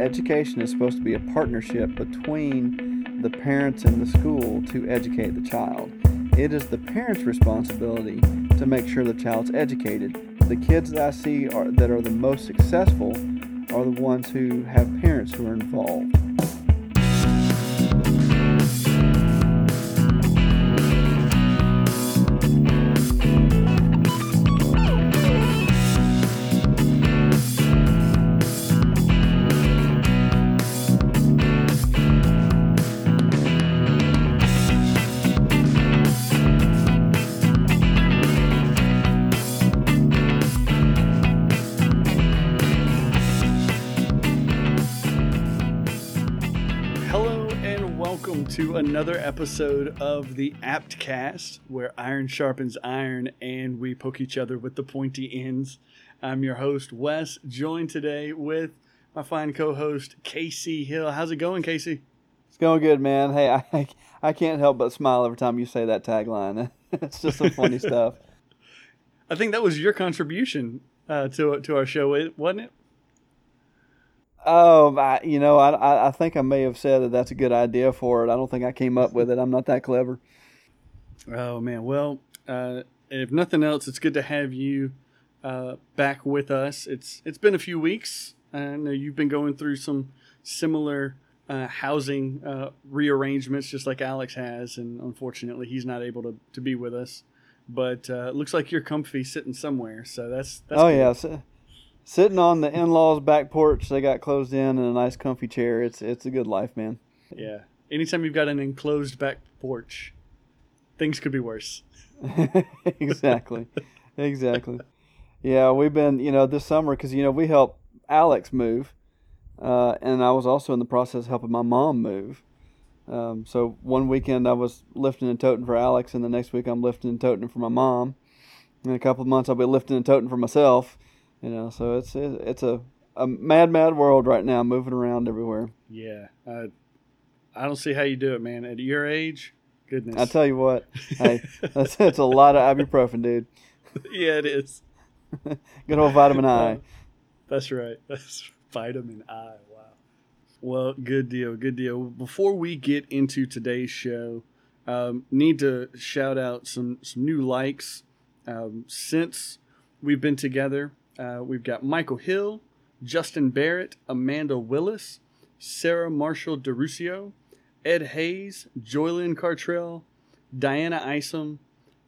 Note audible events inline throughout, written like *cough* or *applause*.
education is supposed to be a partnership between the parents and the school to educate the child. It is the parents' responsibility to make sure the child's educated. The kids that I see are, that are the most successful are the ones who have parents who are involved. Another episode of the Aptcast, where iron sharpens iron and we poke each other with the pointy ends. I'm your host Wes, joined today with my fine co-host Casey Hill. How's it going, Casey? It's going good, man. Hey, I, I can't help but smile every time you say that tagline. *laughs* it's just some funny *laughs* stuff. I think that was your contribution uh, to to our show, wasn't it? Um, I, you know, I, I, I think I may have said that that's a good idea for it. I don't think I came up with it. I'm not that clever. Oh man, well, uh, if nothing else, it's good to have you uh, back with us. It's it's been a few weeks. I know you've been going through some similar uh, housing uh, rearrangements, just like Alex has, and unfortunately, he's not able to, to be with us. But uh, it looks like you're comfy sitting somewhere, so that's that's oh good. yeah, sitting on the in-laws' back porch, they got closed in in a nice, comfy chair. It's it's a good life, man. yeah. Anytime you've got an enclosed back porch, things could be worse. *laughs* *laughs* exactly, exactly. Yeah, we've been, you know, this summer because you know we helped Alex move, uh, and I was also in the process of helping my mom move. Um, so one weekend I was lifting and toting for Alex, and the next week I'm lifting and toting for my mom. In a couple of months I'll be lifting and toting for myself. You know, so it's it's a a mad, mad world right now, moving around everywhere. Yeah, uh, I don't see how you do it, man. At your age, goodness. I tell you what, *laughs* hey, that's, that's a lot of ibuprofen, dude. *laughs* yeah, it is. *laughs* Good old vitamin I. That's right. That's vitamin I. Wow. Well, good deal. Good deal. Before we get into today's show, um, need to shout out some some new likes um, since we've been together. Uh, we've got Michael Hill, Justin Barrett, Amanda Willis, Sarah Marshall DeRusio, Ed Hayes, Joylyn Cartrell, Diana Isom,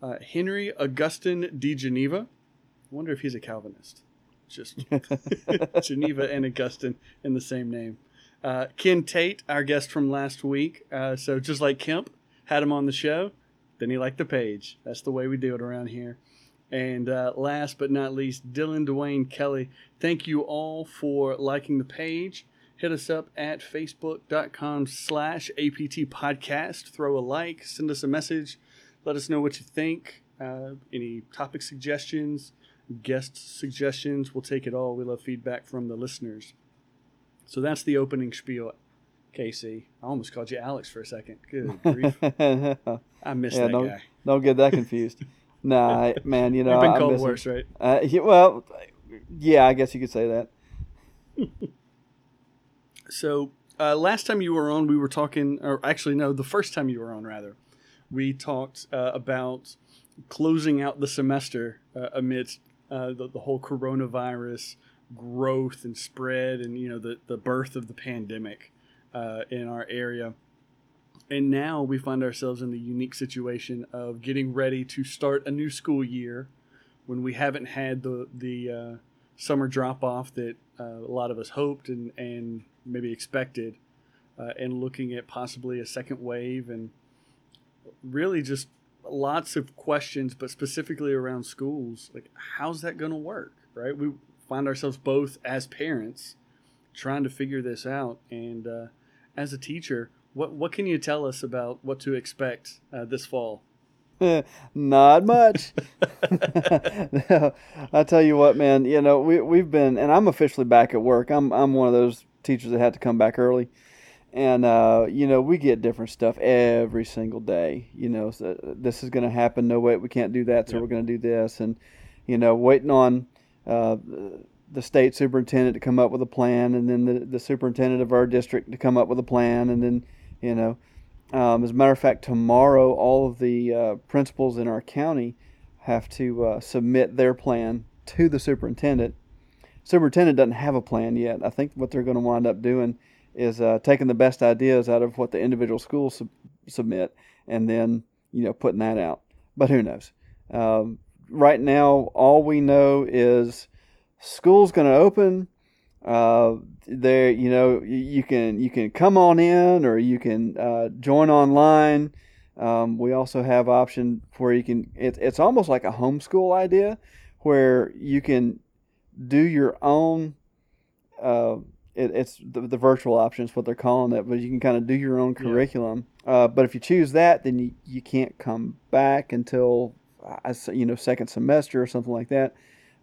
uh, Henry Augustin de Geneva. I wonder if he's a Calvinist. Just *laughs* Geneva and Augustine in the same name. Uh, Ken Tate, our guest from last week. Uh, so just like Kemp had him on the show, then he liked the page. That's the way we do it around here. And uh, last but not least, Dylan Dwayne Kelly. Thank you all for liking the page. Hit us up at facebook.com slash APT podcast. Throw a like, send us a message. Let us know what you think. Uh, any topic suggestions, guest suggestions. We'll take it all. We love feedback from the listeners. So that's the opening spiel. Casey, I almost called you Alex for a second. Good *laughs* grief. I miss Yeah, that don't- guy. Don't get that confused. *laughs* Nah, man, you *laughs* know, You've been called worse, right? Uh, yeah, well, yeah, I guess you could say that. *laughs* So uh, last time you were on, we were talking, or actually, no, the first time you were on, rather, we talked uh, about closing out the semester uh, amidst uh, the, the whole coronavirus growth and spread, and you know the the birth of the pandemic uh, in our area. And now we find ourselves in the unique situation of getting ready to start a new school year when we haven't had the the uh, summer drop off that uh, a lot of us hoped and, and maybe expected, uh, and looking at possibly a second wave and really just lots of questions, but specifically around schools. Like, how's that going to work, right? We find ourselves both as parents trying to figure this out, and uh, as a teacher, what what can you tell us about what to expect uh, this fall? *laughs* Not much. *laughs* No, I tell you what, man. You know, we we've been, and I'm officially back at work. I'm I'm one of those teachers that had to come back early, and uh, you know, we get different stuff every single day. You know, so this is going to happen. No, wait, we can't do that, so Yep. we're going to do this, and you know, waiting on uh, the state superintendent to come up with a plan, and then the, the superintendent of our district to come up with a plan, and then you know, um, as a matter of fact, tomorrow all of the uh, principals in our county have to uh, submit their plan to the superintendent. Superintendent doesn't have a plan yet. I think what they're going to wind up doing is uh, taking the best ideas out of what the individual schools sub- submit, and then you know putting that out. But who knows? Um, right now, all we know is school's going to open. Uh, there, you know, you can you can come on in or you can uh, join online. Um, we also have option where you can. It, it's almost like a homeschool idea, where you can do your own. Uh, it, it's the, the virtual option is what they're calling it, but you can kind of do your own curriculum. Yeah. Uh, but if you choose that, then you, you can't come back until you know second semester or something like that.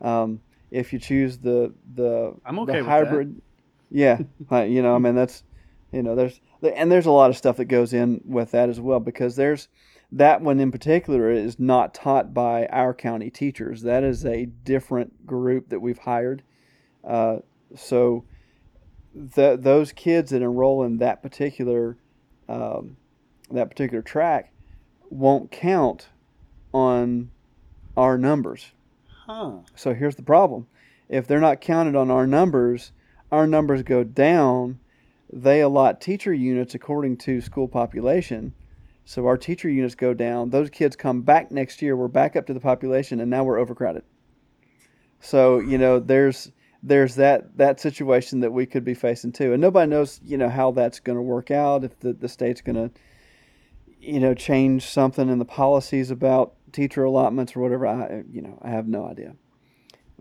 Um, if you choose the the I'm okay the hybrid, yeah, *laughs* you know, I mean that's you know there's and there's a lot of stuff that goes in with that as well because there's that one in particular is not taught by our county teachers. That is a different group that we've hired. Uh, so the, those kids that enroll in that particular um, that particular track won't count on our numbers. So here's the problem. If they're not counted on our numbers, our numbers go down. They allot teacher units according to school population. So our teacher units go down. Those kids come back next year. We're back up to the population, and now we're overcrowded. So you know, there's there's that that situation that we could be facing too, and nobody knows you know how that's going to work out. If the the state's going to you know change something in the policies about teacher allotments or whatever. I you know I have no idea.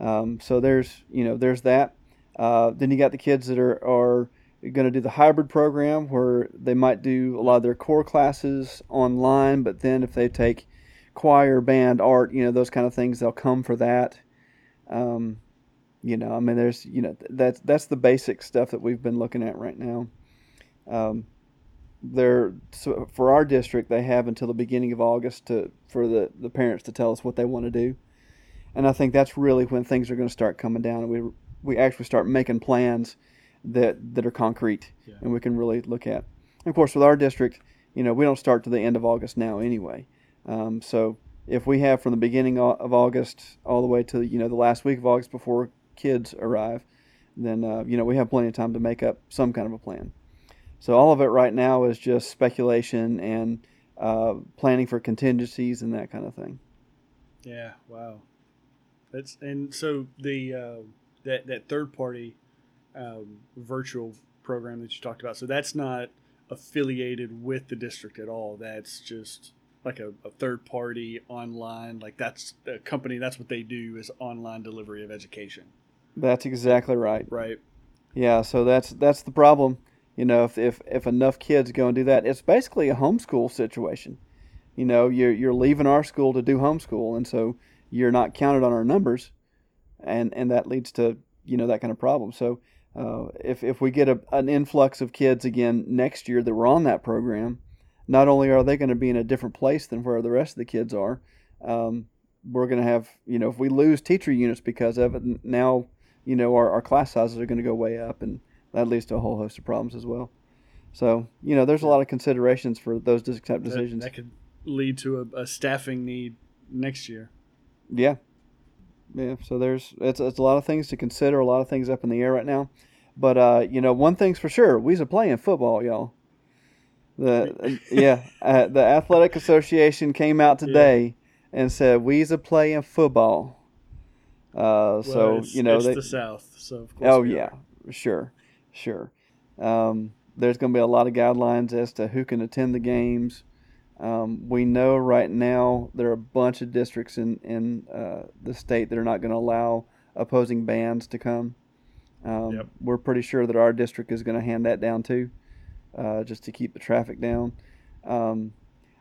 Um, so there's you know there's that. Uh, then you got the kids that are are going to do the hybrid program where they might do a lot of their core classes online, but then if they take choir, band, art, you know those kind of things, they'll come for that. Um, you know, I mean, there's you know that's that's the basic stuff that we've been looking at right now. Um, they're so for our district they have until the beginning of August to for the the parents to tell us what they want to do, and I think that's really when things are going to start coming down and we we actually start making plans that that are concrete yeah. and we can really look at. And of course, with our district, you know, we don't start to the end of August now anyway. Um, so if we have from the beginning of August all the way to you know the last week of August before kids arrive, then uh, you know we have plenty of time to make up some kind of a plan. So all of it right now is just speculation and uh, planning for contingencies and that kind of thing. Yeah. Wow. That's and so the uh, that that third party um, virtual program that you talked about. So that's not affiliated with the district at all. That's just like a, a third party online. Like that's a company. That's what they do is online delivery of education. That's exactly right. Right. Yeah. So that's that's the problem. You know, if, if, if enough kids go and do that, it's basically a homeschool situation. You know, you're, you're leaving our school to do homeschool, and so you're not counted on our numbers, and, and that leads to, you know, that kind of problem. So uh, if, if we get a, an influx of kids again next year that were on that program, not only are they going to be in a different place than where the rest of the kids are, um, we're going to have, you know, if we lose teacher units because of it, now, you know, our, our class sizes are going to go way up, and that leads to a whole host of problems as well. So you know, there's a lot of considerations for those type decisions. That, that could lead to a, a, staffing need next year. Yeah, yeah. So there's it's it's a lot of things to consider, a lot of things up in the air right now. But uh, you know, one thing's for sure, we's a playing football, y'all. The *laughs* yeah, uh, the athletic association came out today yeah. and said we's a playing football. Uh, well, so you know, it's they, the South, so of course. Oh yeah, are. sure. Sure. Um, there's going to be a lot of guidelines as to who can attend the games. Um, we know right now there are a bunch of districts in in uh, the state that are not going to allow opposing bands to come. Um, yep. We're pretty sure that our district is going to hand that down too, uh, just to keep the traffic down. Um,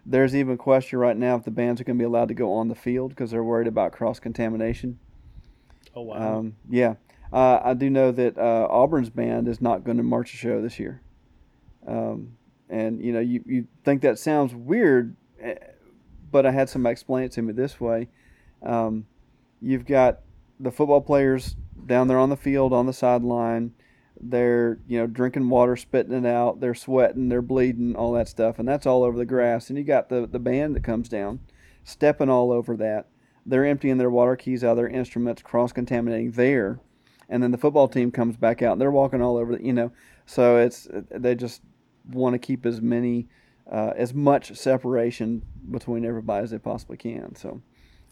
there's even a question right now if the bands are going to be allowed to go on the field because they're worried about cross contamination. Oh wow! Um, yeah, uh, I do know that uh, Auburn's band is not going to march a show this year. Um, and you know, you, you think that sounds weird, eh, but I had somebody explain it to me this way. Um, you've got the football players down there on the field on the sideline. They're you know drinking water, spitting it out. They're sweating, they're bleeding, all that stuff, and that's all over the grass. And you got the the band that comes down, stepping all over that. They're emptying their water keys out of their instruments, cross contaminating there, and then the football team comes back out. They're walking all over, the, you know. So it's they just want to keep as many, uh, as much separation between everybody as they possibly can. So,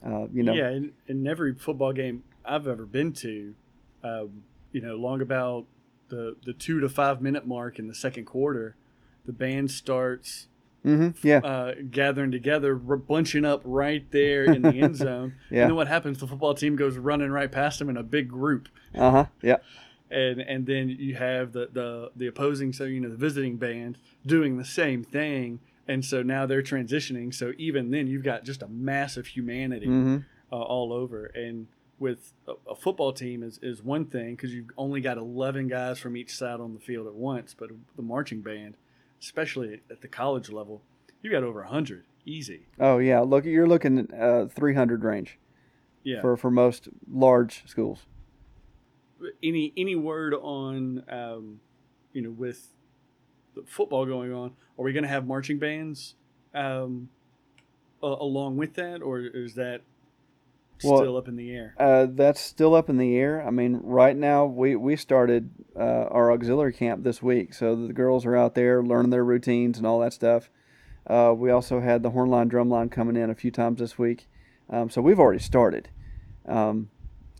uh, you know, Yeah, in, in every football game I've ever been to, um, you know, long about the the two to five minute mark in the second quarter, the band starts hmm yeah, uh, gathering together, bunching up right there in the end *laughs* zone. Yeah. And then what happens? The football team goes running right past them in a big group, uh huh, yeah, and and then you have the the the opposing, so you know the visiting band doing the same thing. And so now they're transitioning. So even then, you've got just a mass of humanity hmm uh, all over. And with a, a football team is, is one thing because you've only got 11 guys from each side on the field at once. But the marching band, especially at the college level, you got over 100 easy. Oh yeah, look, you're looking at uh, 300 range Yeah. for for most large schools. any any word on um, you know with the football going on? Are we going to have marching bands um, a- along with that, or is that Well, still up in the air? Uh, that's still up in the air. I mean, right now we we started uh, our auxiliary camp this week, so the girls are out there learning their routines and all that stuff. Uh, we also had the hornline drumline coming in a few times this week, um, so we've already started. Um,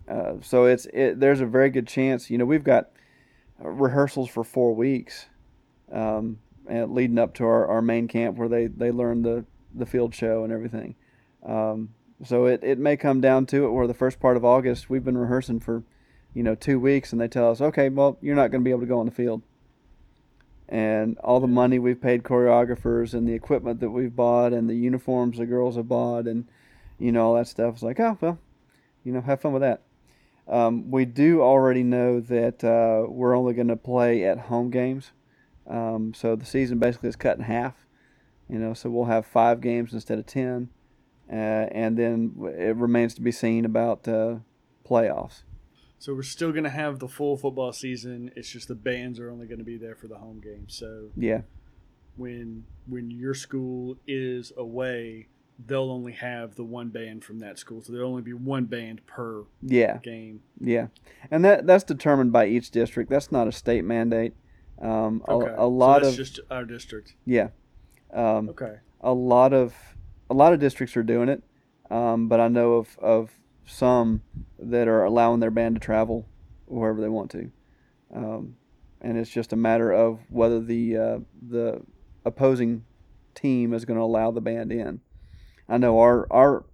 uh, so it's it, there's a very good chance. You know, we've got rehearsals for four weeks, um, and leading up to our, our main camp where they they learn the the field show and everything. Um, so it, it may come down to it where the first part of August we've been rehearsing for, you know, two weeks and they tell us, okay, well, you're not going to be able to go on the field. And all the money we've paid choreographers and the equipment that we've bought and the uniforms the girls have bought and, you know, all that stuff. is like, oh, well, you know, have fun with that. Um, we do already know that uh, we're only going to play at home games. Um, so the season basically is cut in half. You know, so we'll have five games instead of ten, uh, and then it remains to be seen about uh, playoffs. So we're still going to have the full football season. It's just the bands are only going to be there for the home game. So Yeah, when when your school is away, they'll only have the one band from that school. So there'll only be one band per yeah, game. yeah, and that that's determined by each district. That's not a state mandate. Um, a, Okay. a lot so of just our district. yeah, um, Okay. a lot of a lot of districts are doing it, um, but I know of of some that are allowing their band to travel wherever they want to, um, and it's just a matter of whether the uh, the opposing team is going to allow the band in. I know our our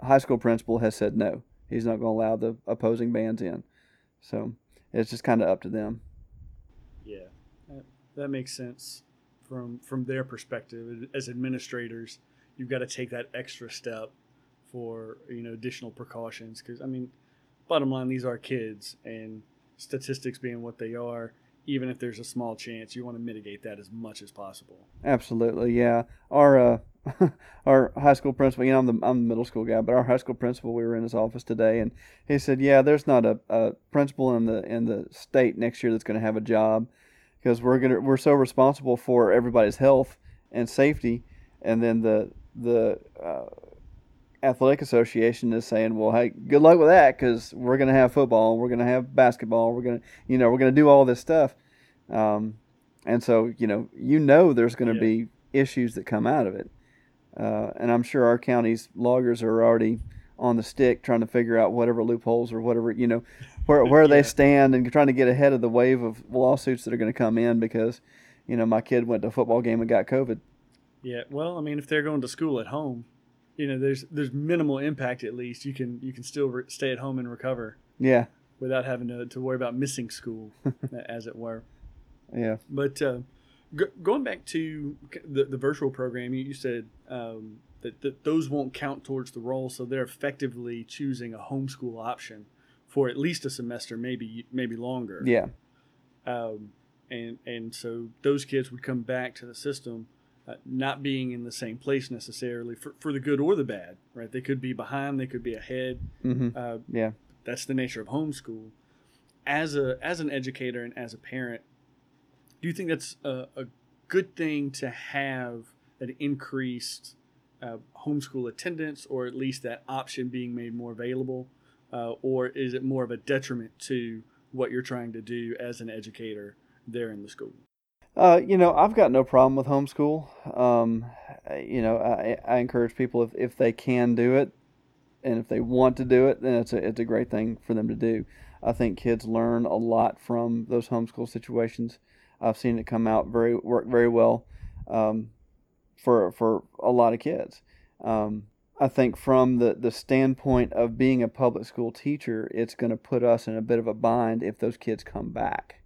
high school principal has said no. He's not going to allow the opposing bands in, so it's just kind of up to them. Yeah, that, that makes sense from from their perspective as administrators. You've got to take that extra step for you know additional precautions because I mean, bottom line, these are kids, and statistics being what they are, even if there's a small chance, you want to mitigate that as much as possible. Absolutely, yeah. Our uh, *laughs* our high school principal, you know, I'm the I'm the middle school guy, but our high school principal, we were in his office today, and he said, "Yeah, there's not a, a principal in the in the state next year that's going to have a job because we're gonna we're so responsible for everybody's health and safety, and then the the uh, athletic association is saying, well, hey, good luck with that because we're going to have football, we're going to have basketball, we're going to you know we're going to do all this stuff." Um, and so, you know, you know there's going to Yeah. be issues that come out of it. Uh, and I'm sure our county's loggers are already on the stick trying to figure out whatever loopholes or whatever, you know, where, where Yeah. they stand and trying to get ahead of the wave of lawsuits that are going to come in because, you know, my kid went to a football game and got COVID. Yeah, well, I mean, if they're going to school at home, you know, there's there's minimal impact at least. You can you can still re- stay at home and recover Yeah. without having to, to worry about missing school, *laughs* as it were. Yeah. But uh, g- going back to the, the virtual program, you, you said um, that, that those won't count towards the roll, so they're effectively choosing a homeschool option for at least a semester, maybe maybe longer. Yeah. Um, and and so those kids would come back to the system, uh, not being in the same place necessarily for, for the good or the bad, right? They could be behind, they could be ahead. hmm Uh, Yeah. that's the nature of homeschool. As a as an educator and as a parent, do you think that's a, a good thing to have an increased uh, homeschool attendance, or at least that option being made more available, uh, or is it more of a detriment to what you're trying to do as an educator there in the school? Uh, you know, I've got no problem with homeschool. Um, you know, I, I encourage people if, if they can do it, and if they want to do it, then it's a it's a great thing for them to do. I think kids learn a lot from those homeschool situations. I've seen it come out very work very well um, for for a lot of kids. Um, I think from the, the standpoint of being a public school teacher, it's going to put us in a bit of a bind if those kids come back.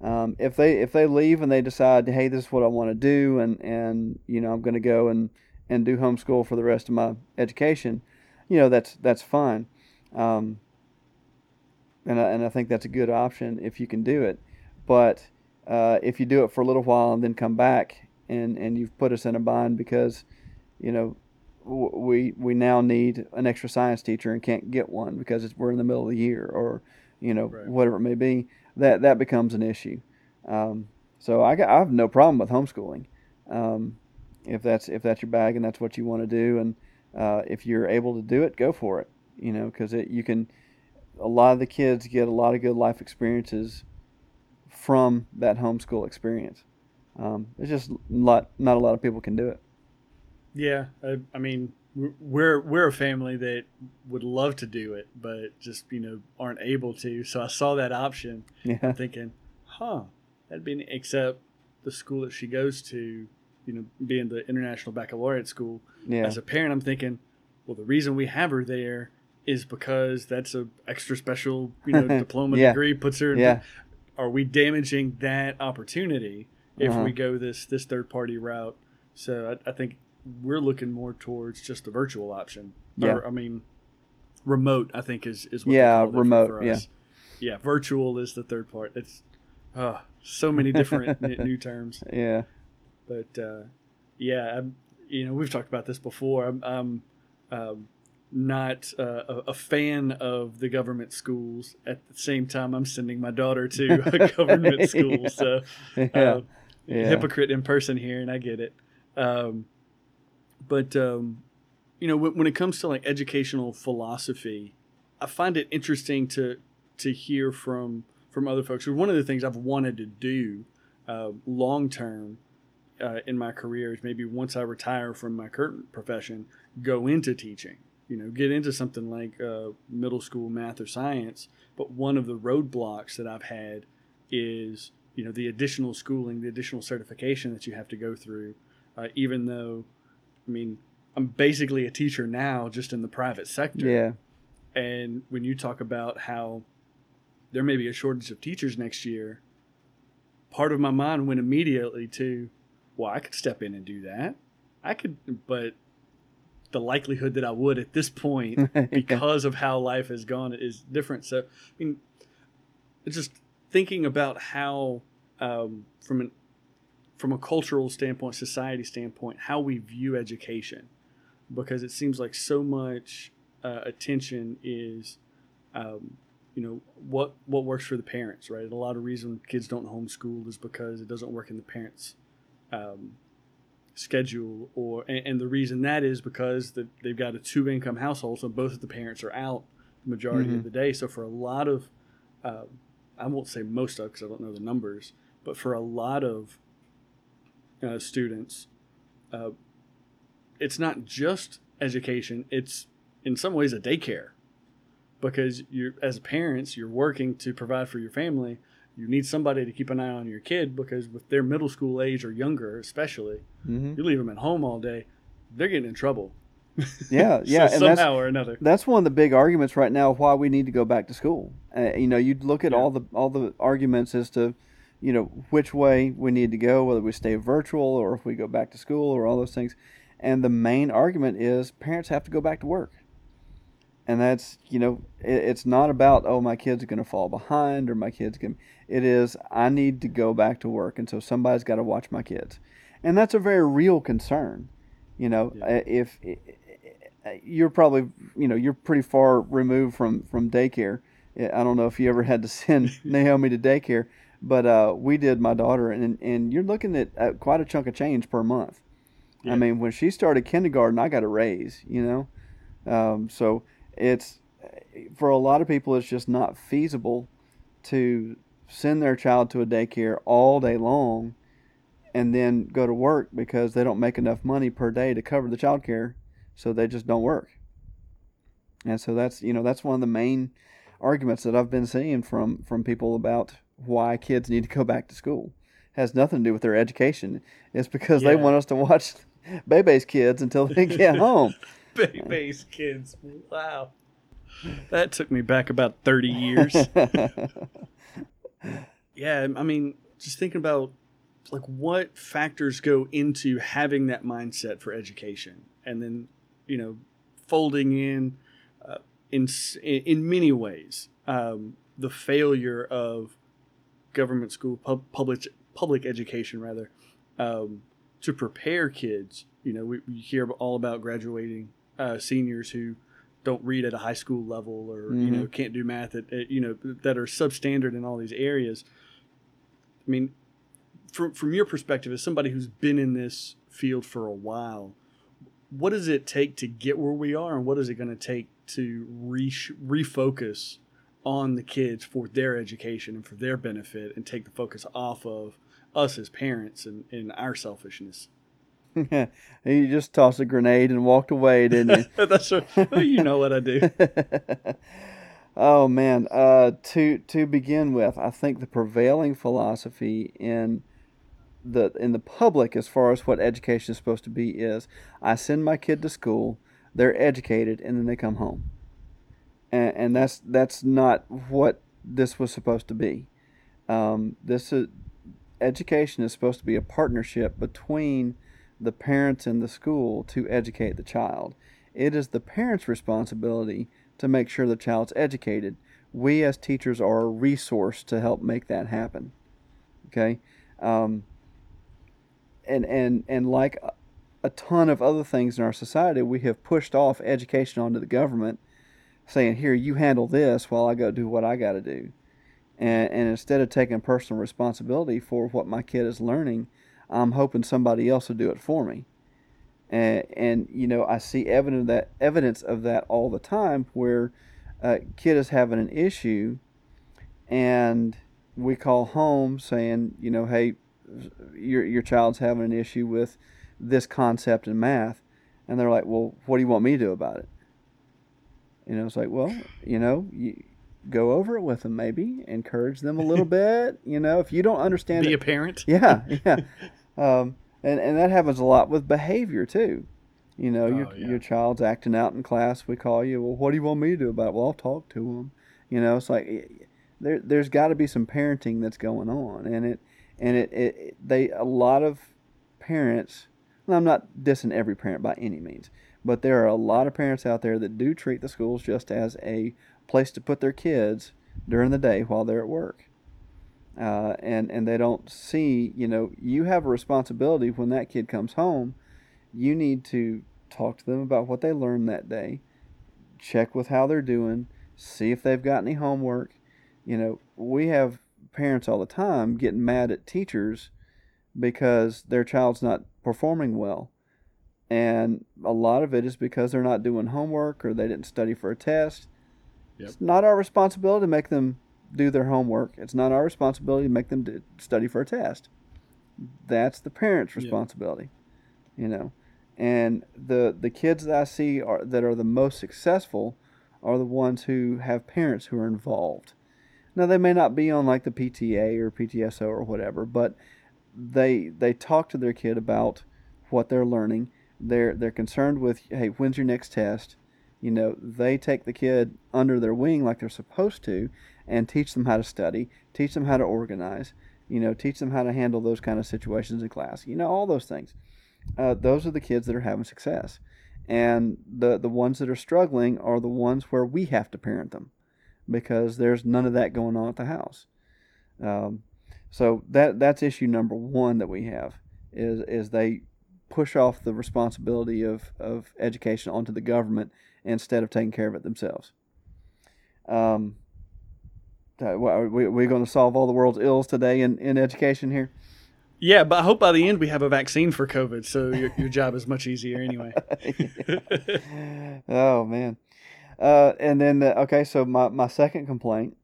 Um, if they if they leave and they decide, hey, this is what I want to do, and and you know I'm going to go and and do homeschool for the rest of my education, you know that's that's fine, um, and I, and I think that's a good option if you can do it, but uh, if you do it for a little while and then come back and and you've put us in a bind because, you know, we we now need an extra science teacher and can't get one because we're in the middle of the year or you know right. whatever it may be that that becomes an issue. Um, so I, got, I have no problem with homeschooling, um, if that's if that's your bag and that's what you want to do, and uh, if you're able to do it, go for it. You know, because you can. A lot of the kids get a lot of good life experiences from that homeschool experience. Um, it's just not not a lot of people can do it. Yeah, I, I mean, we're we're a family that would love to do it, but just you know aren't able to. So I saw that option, yeah. thinking, huh, that'd be except the school that she goes to, you know, being the international baccalaureate school. Yeah. As a parent, I'm thinking, well, the reason we have her there is because that's a extra special, you know, *laughs* diploma yeah. degree puts her. In yeah. The, are we damaging that opportunity if uh-huh. we go this this third party route? So I, I think we're looking more towards just the virtual option. Yeah. Or, I mean, remote. I think is is what yeah remote. Yeah, yeah. Virtual is the third part. It's oh, so many different *laughs* new terms. Yeah, but uh, yeah, I'm, you know we've talked about this before. I'm, I'm um, not uh, a, a, fan of the government schools. At the same time, I'm sending my daughter to *laughs* a government school. yeah. So. Uh, yeah. hypocrite in person here, and I get it. Um, but um, you know, when, when, it comes to like educational philosophy, I find it interesting to to hear from from other folks. One of the things I've wanted to do uh, long term uh, in my career is maybe once I retire from my current profession, go into teaching. You know, get into something like uh, middle school math or science. But one of the roadblocks that I've had is you know the additional schooling, the additional certification that you have to go through. Uh, even though I mean, I'm basically a teacher now, just in the private sector. Yeah. And when you talk about how there may be a shortage of teachers next year, part of my mind went immediately to, well, I could step in and do that. I could, but the likelihood that I would at this point, *laughs* because of how life has gone, is different. So, I mean, just thinking about how, um, from an from a cultural standpoint, society standpoint, how we view education, because it seems like so much uh, attention is, um, you know, what what works for the parents, right? And a lot of reason kids don't homeschool is because it doesn't work in the parents' um, schedule, or and, and, the reason that is because the, they've got a two income household, so both of the parents are out the majority mm-hmm. of the day. So for a lot of, uh, I won't say most of because I don't know the numbers, but for a lot of uh, students, uh, it's not just education; it's in some ways a daycare because you, as parents, you're working to provide for your family. You need somebody to keep an eye on your kid because with their middle school age or younger, especially, mm-hmm. you leave them at home all day, they're getting in trouble. *laughs* Yeah, *laughs* yeah, so and somehow or another. That's one of the big arguments right now why we need to go back to school. Uh, you know, you'd look at yeah. all the all the arguments as to you know, which way we need to go, whether we stay virtual or if we go back to school or all those things. And the main argument is parents have to go back to work. And that's, you know, it, it's not about, oh, my kid's are going to fall behind or my kid's can it is, I need to go back to work. And so somebody's got to watch my kids. And that's a very real concern. You know, yeah. Uh, if, you're probably you know you're pretty far removed from from daycare. I don't know if you ever had to *laughs* send *laughs* Naomi to daycare, but uh, we did my daughter, and and you're looking at, at quite a chunk of change per month. Yeah. I mean, when she started kindergarten, I got a raise, you know, um, so it's for a lot of people, it's just not feasible to send their child to a daycare all day long and then go to work because they don't make enough money per day to cover the child care, so they just don't work. And so that's you know that's one of the main arguments that I've been seeing from from people about why kids need to go back to school. It has nothing to do with their education. It's because yeah. they want us to watch *laughs* Bebe's kids until they get *laughs* home. Bebe's kids. Wow. That took me back about 30 years. *laughs* yeah, I mean, just thinking about like what factors go into having that mindset for education and then, you know, folding in uh, in in many ways um, the failure of government school pub, public public education rather um, to prepare kids. You know, we, we hear all about graduating uh, seniors who don't read at a high school level or mm-hmm. you know can't do math at, at, you know that are substandard in all these areas. I mean, from from your perspective, as somebody who's been in this field for a while, what does it take to get where we are, and what is it going to take to re- refocus on the kids for their education and for their benefit, and take the focus off of us as parents and, and our selfishness? *laughs* you just tossed a grenade and walked away, didn't you? *laughs* That's right. you know what I do. *laughs* oh man, uh, to to begin with, I think the prevailing philosophy in the in the public, as far as what education is supposed to be, is I send my kid to school, they're educated, and then they come home, and, and that's that's not what this was supposed to be. Um, this is education is supposed to be a partnership between the parents and the school to educate the child. It is the parents' responsibility to make sure the child's educated. We as teachers are a resource to help make that happen. Okay, um, and and and like a ton of other things in our society, we have pushed off education onto the government, saying, "Here, you handle this while I go do what I got to do." And, and instead of taking personal responsibility for what my kid is learning, I'm hoping somebody else will do it for me. And, and you know, I see evidence that evidence of that all the time, where a kid is having an issue, and we call home saying, you know, hey, your your child's having an issue with this concept in math, and they're like, well, what do you want me to do about it? You know, it's like, well, you know, you go over it with them, maybe encourage them a little *laughs* bit. You know, if you don't understand, be it, a parent. Yeah, yeah. *laughs* Um, and, and that happens a lot with behavior too. You know, oh, your, yeah. your child's acting out in class. We call you. Well, what do you want me to do about it? Well, I'll talk to them. You know, it's like there there's got to be some parenting that's going on, and it and it, it they a lot of parents. And I'm not dissing every parent by any means, but there are a lot of parents out there that do treat the schools just as a place to put their kids during the day while they're at work. Uh, and and they don't see you know you have a responsibility when that kid comes home. You need to talk to them about what they learned that day check with how they're doing see if they've got any homework. You know we have parents all the time getting mad at teachers because their child's not performing well and a lot of it is because they're not doing homework or they didn't study for a test yep. it's not our responsibility to make them do their homework. It's not our responsibility to make them study for a test. That's the parent's responsibility, yeah. you know. And the the kids that I see are that are the most successful are the ones who have parents who are involved. Now they may not be on like the PTA or PTSO or whatever, but they they talk to their kid about what they're learning. They're they're concerned with hey, when's your next test? You know, they take the kid under their wing like they're supposed to, and teach them how to study, teach them how to organize, you know, teach them how to handle those kind of situations in class, you know, all those things. Uh, those are the kids that are having success. And the, the ones that are struggling are the ones where we have to parent them because there's none of that going on at the house. Um, so that that's issue number one that we have is is they push off the responsibility of, of education onto the government instead of taking care of it themselves. Um, are we, we going to solve all the world's ills today in, in education here? Yeah, but I hope by the end we have a vaccine for COVID, so your, your *laughs* job is much easier anyway. *laughs* oh man, uh, and then uh, okay, so my, my second complaint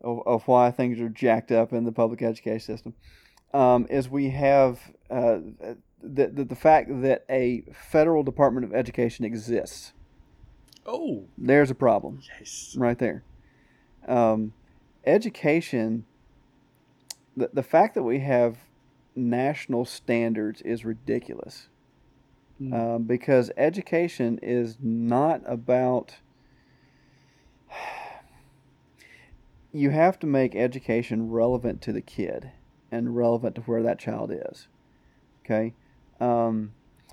of, of why things are jacked up in the public education system um, is we have uh, the, the, the fact that a federal Department of Education exists. Oh, there's a problem. Yes, right there. Um, education. The the fact that we have national standards is ridiculous. Mm. Um, because education is not about. *sighs* You have to make education relevant to the kid and relevant to where that child is. Okay, um,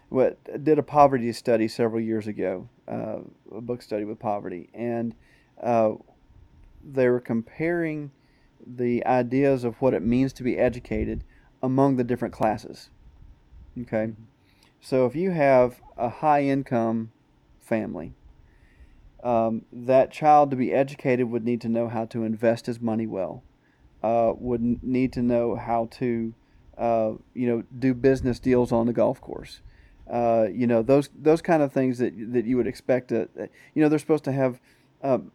what did a poverty study several years ago, uh, a book study with poverty, and uh, they were comparing the ideas of what it means to be educated among the different classes. Okay, so if you have a high income family, um, that child to be educated would need to know how to invest his money well uh, would need to know how to, uh, you know, do business deals on the golf course. Uh, you know, those those kind of things that that you would expect. To, you know, they're supposed to have um,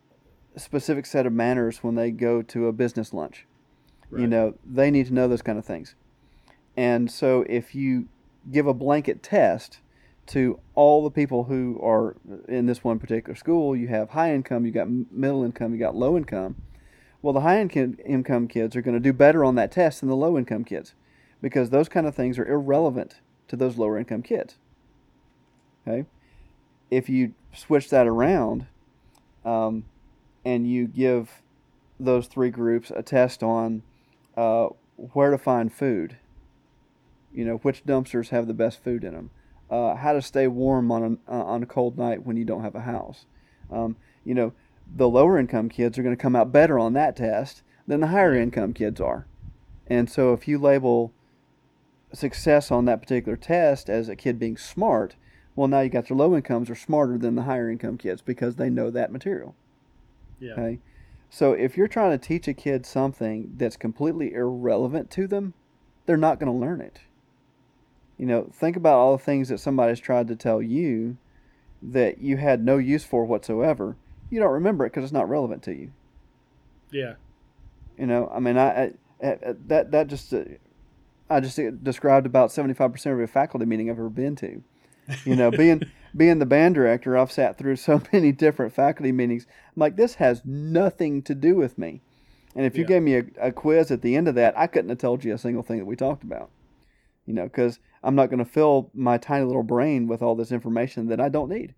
a specific set of manners when they go to a business lunch. Right. You know, they need to know those kind of things. And so, if you give a blanket test to all the people who are in this one particular school, you have high income, you got middle income, you got low income well, the high income kids are going to do better on that test than the low income kids because those kind of things are irrelevant to those lower income kids. Okay? If you switch that around um, and you give those three groups a test on uh, where to find food, you know, which dumpsters have the best food in them, uh, how to stay warm on a, uh, on a cold night when you don't have a house. Um, you know, the lower income kids are going to come out better on that test than the higher income kids are. And so if you label success on that particular test as a kid being smart, well, now you got your low incomes are smarter than the higher income kids because they know that material. Yeah. Okay. So if you're trying to teach a kid something that's completely irrelevant to them, they're not going to learn it. You know, think about all the things that somebody's tried to tell you that you had no use for whatsoever you don't remember it because it's not relevant to you. Yeah. You know, I mean, I, I, that that just uh, I just described about seventy five percent of a faculty meeting I've ever been to. You know, being *laughs* being the band director, I've sat through so *laughs* many different faculty meetings. I'm like, this has nothing to do with me. And if you yeah. gave me a, a quiz at the end of that, I couldn't have told you a single thing that we talked about. You know, because I'm not going to fill my tiny little brain with all this information that I don't need.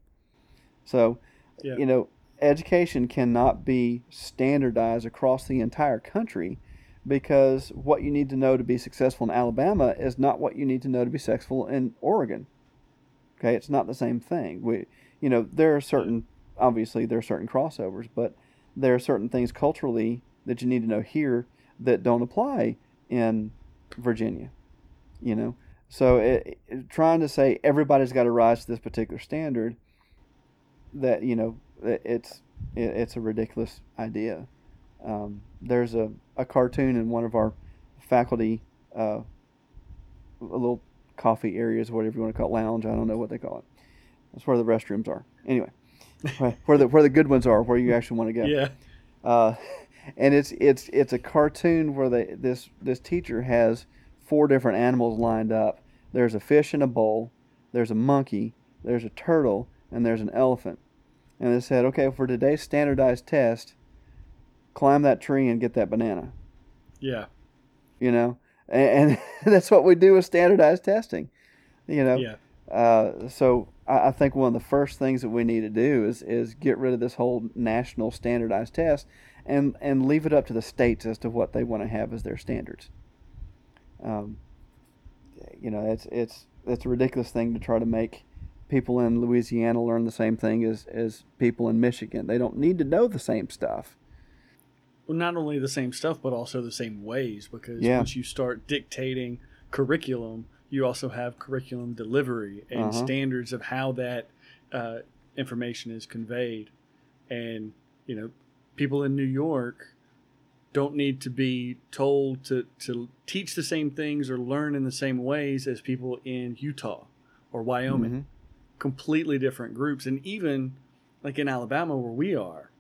So, yeah. you know, education cannot be standardized across the entire country because what you need to know to be successful in Alabama is not what you need to know to be successful in Oregon. Okay, it's not the same thing. We, you know, there are certain, obviously, there are certain crossovers, but there are certain things culturally that you need to know here that don't apply in Virginia. You know, so it, it, trying to say everybody's got to rise to this particular standard, that you know, it's it's a ridiculous idea. Um, there's a, a cartoon in one of our faculty uh, a little coffee areas, whatever you want to call it, lounge. I don't know what they call it. That's where the restrooms are. Anyway, where the where the good ones are, where you actually want to go. Yeah. Uh, and it's it's it's a cartoon where they this this teacher has four different animals lined up. There's a fish in a bowl. There's a monkey. There's a turtle, and there's an elephant and they said, okay, for today's standardized test, climb that tree and get that banana. Yeah. You know, and, and *laughs* that's what we do with standardized testing. You know. Yeah. Uh, so I, I think one of the first things that we need to do is is get rid of this whole national standardized test, and and leave it up to the states as to what they want to have as their standards. Um, you know, it's it's it's a ridiculous thing to try to make people in Louisiana learn the same thing as, as people in Michigan. They don't need to know the same stuff. Not only the same stuff, but also the same ways, because yeah. once you start dictating curriculum you also have curriculum delivery and Uh-huh. standards of how that uh, information is conveyed. And, you know, people in New York don't need to be told to, to teach the same things or learn in the same ways as people in Utah or Wyoming. Mhm. Completely different groups. And even like in Alabama where we are,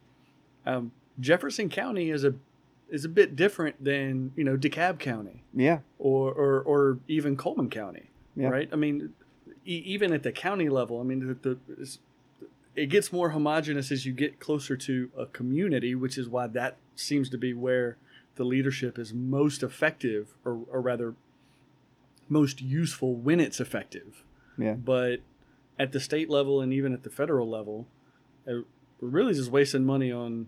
um, Jefferson County is a is a bit different than, you know, DeKalb County Yeah. or, or, or even Cullman County, Yeah. right? I mean, e- even at the county level, I mean, the, the, it gets more homogenous as you get closer to a community, which is why that seems to be where the leadership is most effective, or, or rather, most useful when it's effective. Yeah. But at the state level and even at the federal level, uh, we're really just wasting money on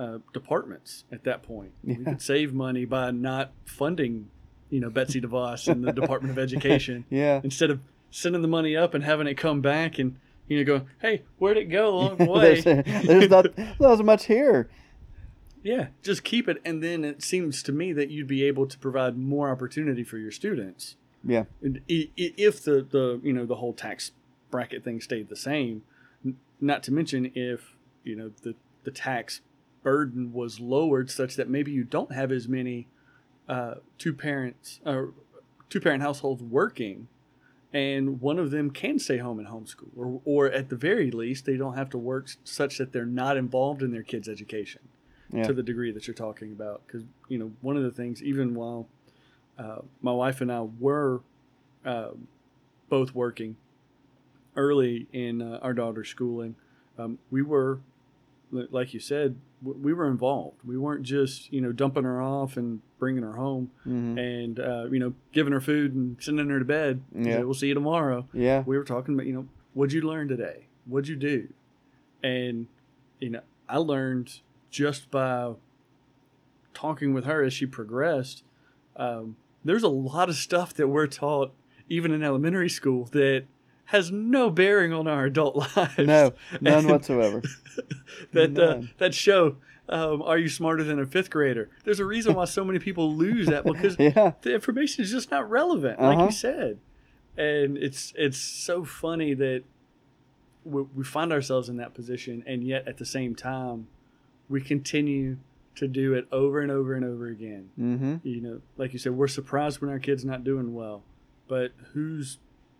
uh, departments at that point. We Yeah. could save money by not funding, you know, Betsy DeVos and the Department of *laughs* Education Yeah. instead of sending the money up and having it come back and you know go, hey, where'd it go *laughs* along the way? there's, there's not, not *laughs* as much here. yeah, just keep it, and then it seems to me that you'd be able to provide more opportunity for your students. Yeah. And i- i- if the, the you know the whole tax bracket thing stayed the same, not to mention if you know the the tax burden was lowered such that maybe you don't have as many uh, two parents or two parent households working, and one of them can stay home and homeschool, or or at the very least they don't have to work such that they're not involved in their kids' education Yeah. to the degree that you're talking about. Because you know, one of the things, even while uh, my wife and I were uh, both working early in uh, our daughter's schooling, um, we were, like you said, we were involved. We weren't just you know dumping her off and bringing her home hmm and uh, you know giving her food and sending her to bed. Yeah. Say, we'll see you tomorrow Yeah. we were talking about you know what'd you learn today what'd you do and you know i learned just by talking with her as she progressed um, there's a lot of stuff that we're taught even in elementary school that has no bearing on our adult lives No, *laughs* none And whatsoever. *laughs* that uh, that show um, are you smarter than a fifth grader there's a reason why so many people lose that *laughs* because Yeah. the information is just not relevant, like Uh-huh. you said. And it's it's so funny that we, we find ourselves in that position, and yet at the same time, we continue to do it over and over and over again. Mm-hmm. You know, like you said, we're surprised when our kid's not doing well, but who's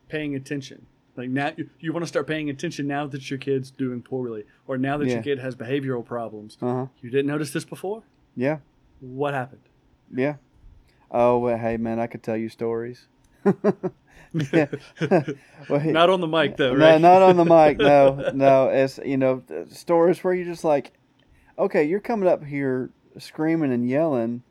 paying attention? Like now, you, you want to start paying attention now that your kid's doing poorly, or now that Yeah. your kid has behavioral problems. Uh-huh. You didn't notice this before. Yeah. What happened? Yeah. Oh, well, hey, man, I could tell you stories. yeah. *laughs* well, he- Not on the mic though, no, right? not on the mic. No, *laughs* no. It's you know stories where you're just like, okay, you're coming up here screaming and yelling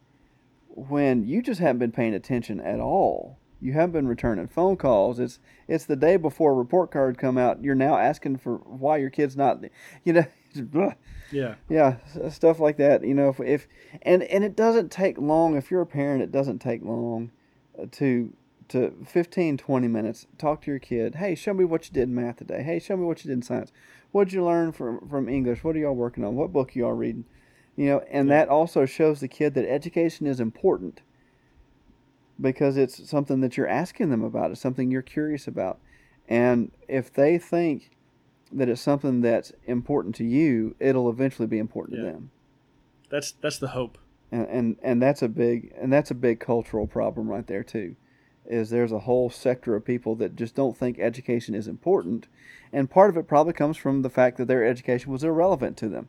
when you just haven't been paying attention at all. You haven't been returning phone calls. It's it's the day before a report card come out. You're now asking for why your kid's not, you know. *laughs* Yeah. yeah, stuff like that. You know, if, if and and it doesn't take long. If you're a parent, it doesn't take long uh, to to 15, 20 minutes. Talk to your kid. Hey, show me what you did in math today. Hey, show me what you did in science. What'd you learn from from English? What are y'all working on? What book y'all reading? You know, and Yeah. that also shows the kid that education is important because it's something that you're asking them about. It's something you're curious about. And if they think that it's something that's important to you, it'll eventually be important to them. That's that's the hope. And, and and that's a big and that's a big cultural problem right there too. Is there's a whole sector of people that just don't think education is important, and part of it probably comes from the fact that their education was irrelevant to them,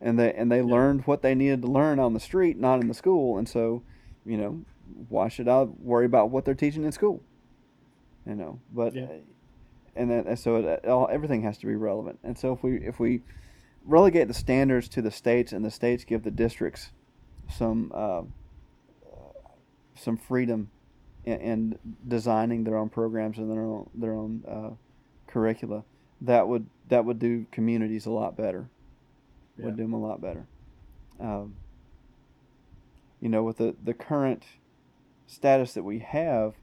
and they and they learned what they needed to learn on the street, not in the school, and so, you know, why should I worry about what they're teaching in school? You know, but Yeah. and then and so it, all, everything has to be relevant, and so if we if we relegate the standards to the states and the states give the districts some uh, some freedom in, in designing their own programs and their own their own uh, curricula, that would that would do communities a lot better. Yeah. Would do them a lot better. Um, you know, with the the current status that we have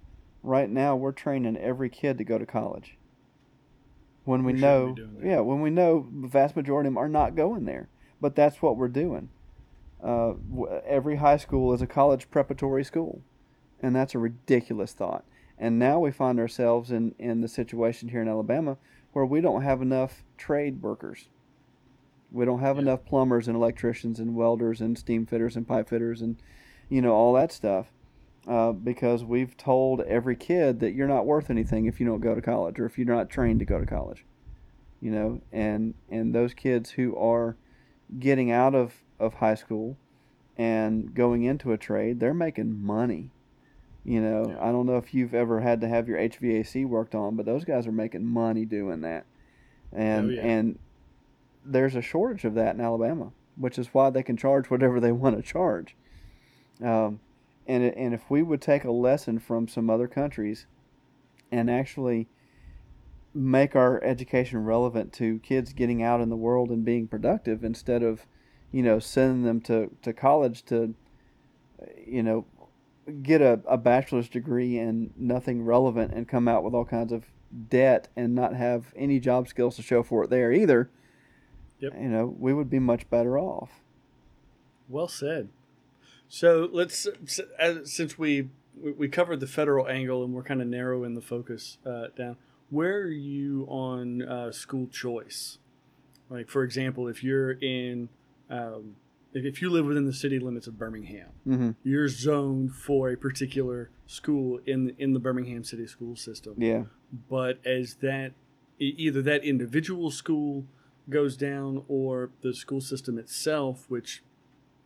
right now, we're training every kid to go to college. When we We know, be doing that. yeah, when we know the vast majority of them are not going there, but that's what we're doing. Uh, every high school is a college preparatory school, and that's a ridiculous thought. And now we find ourselves in, in the situation here in Alabama where we don't have enough trade workers. We don't have Yeah. enough plumbers and electricians and welders and steam fitters and pipe fitters and you know all that stuff uh, because we've told every kid that you're not worth anything if you don't go to college or if you're not trained to go to college. You know, and and those kids who are getting out of, of high school and going into a trade, they're making money. You know, Yeah. I don't know if you've ever had to have your HVAC worked on, but those guys are making money doing that. And Oh, yeah. and there's a shortage of that in Alabama, which is why they can charge whatever they want to charge. Um, and and if we would take a lesson from some other countries and actually make our education relevant to kids getting out in the world and being productive instead of you know sending them to, to college to you know get a, a bachelor's degree in nothing relevant and come out with all kinds of debt and not have any job skills to show for it there either Yep. you know we would be much better off Well said. So let's since we we- covered the federal angle and we're kind of narrowing the focus uh, down. Where are you on uh, school choice? Like for example, if you're in um, if, you live within the city limits of Birmingham, hmm you're zoned for a particular school in the, in the Birmingham city school system. yeah But as that either that individual school goes down or the school system itself, which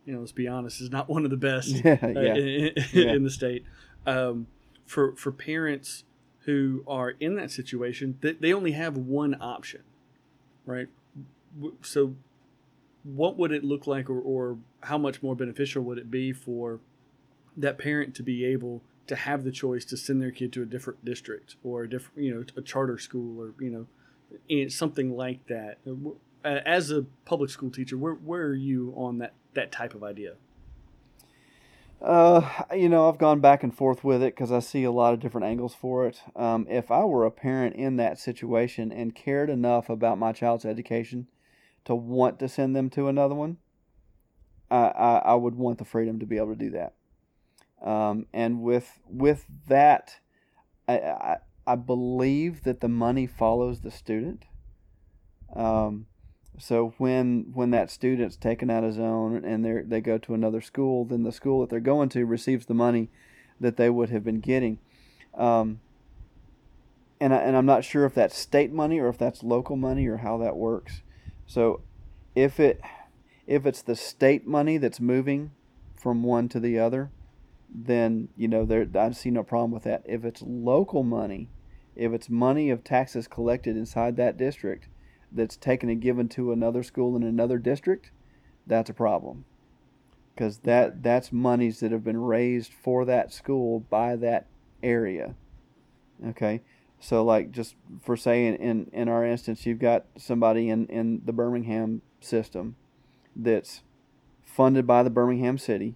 you know, let's be honest, is not one of the best *laughs* yeah uh, yeah in, Yeah. in the state. Um, for for parents who are in that situation, they, they only have one option, right? So, what would it look like, or, or how much more beneficial would it be for that parent to be able to have the choice to send their kid to a different district or a different, you know, a charter school or you know, something like that? Uh, As a public school teacher, where where are you on that that type of idea? Uh, you know, I've gone back and forth with it because I see a lot of different angles for it. Um, if I were a parent in that situation and cared enough about my child's education to want to send them to another one, I, I, I would want the freedom to be able to do that. Um, and with with that, I, I I believe that the money follows the student. Um, so when when that student's taken out of zone and they they go to another school, then the school that they're going to receives the money that they would have been getting. Um, and I, and I'm not sure if that's state money or if that's local money or how that works. So if it if it's the state money that's moving from one to the other, then you know there I see no problem with that. If it's local money, if it's money of taxes collected inside that district that's taken and given to another school in another district, that's a problem. Because that that's monies that have been raised for that school by that area. Okay, so like just for saying in in our instance, you've got somebody in in the Birmingham system that's funded by the Birmingham city.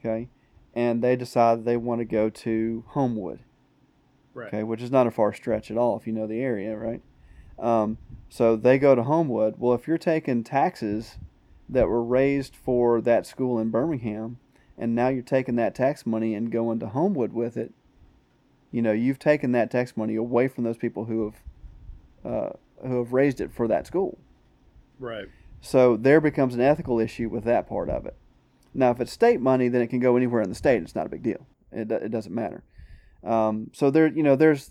Okay, and they decide they want to go to Homewood Right. okay, which is not a far stretch at all if you know the area, right? Um, so they go to Homewood. Well, if you're taking taxes that were raised for that school in Birmingham, and now you're taking that tax money and going to Homewood with it, you know, you've taken that tax money away from those people who have uh, who have raised it for that school. Right. So there becomes an ethical issue with that part of it. Now, if it's state money, then it can go anywhere in the state. It's not a big deal. It, it doesn't matter. Um, so there, you know, there's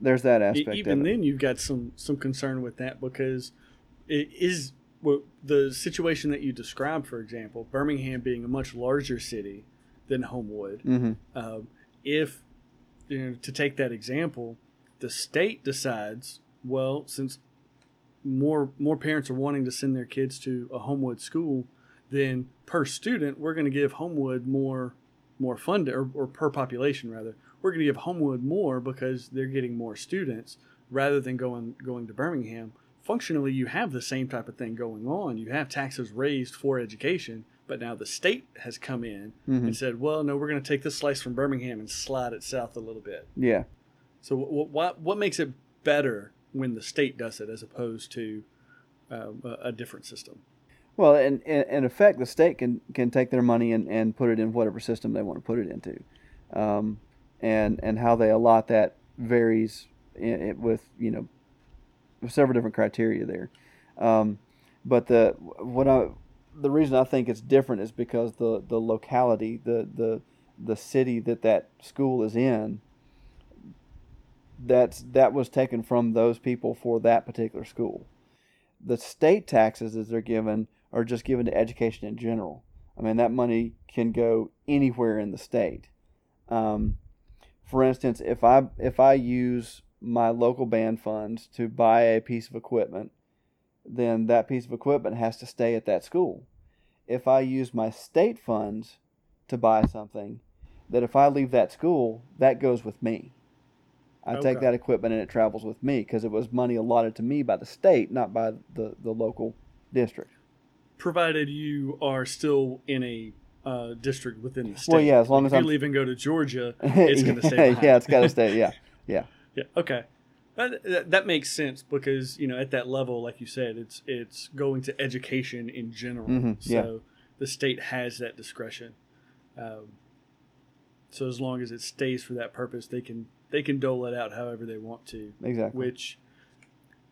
there's that aspect even of it. then you've got some some concern with that because it is well, the situation that you described for example birmingham being a much larger city than homewood hmm um, if you know to take that example the state decides well since more more parents are wanting to send their kids to a homewood school then per student we're going to give homewood more more funded or, or per population rather we're going to give homewood more because they're getting more students rather than going going to birmingham. Functionally you have the same type of thing going on. You have taxes raised for education but now the state has come in hmm and said well no we're going to take this slice from birmingham and slide it south a little bit. Yeah. so what what, what makes it better when the state does it as opposed to uh, a, a different system? Well, in, in, in effect, the state can, can take their money and, and put it in whatever system they want to put it into. Um, and and how they allot that varies in, it with you know several different criteria there. Um, but the what I the reason I think it's different is because the the locality, the the the city that that school is in, that's that was taken from those people for that particular school. The state taxes that they're given are just given to education in general. I mean that money can go anywhere in the state. Um, for instance, if I if I use my local band funds to buy a piece of equipment, then that piece of equipment has to stay at that school. If I use my state funds to buy something, that if I leave that school, that goes with me. I okay. take that equipment and it travels with me because it was money allotted to me by the state, not by the, the local district. Provided you are still in a uh, district within the state. Well, yeah, as long if as you I'm... leave and go to Georgia, *laughs* it's going to stay. yeah, it's got to stay. Yeah, *laughs* yeah, yeah. Okay, that, that makes sense because you know at that level, like you said, it's it's going to education in general. Mm-hmm, yeah. So the state has that discretion. Um, so as long as it stays for that purpose, they can they can dole it out however they want to. Exactly. Which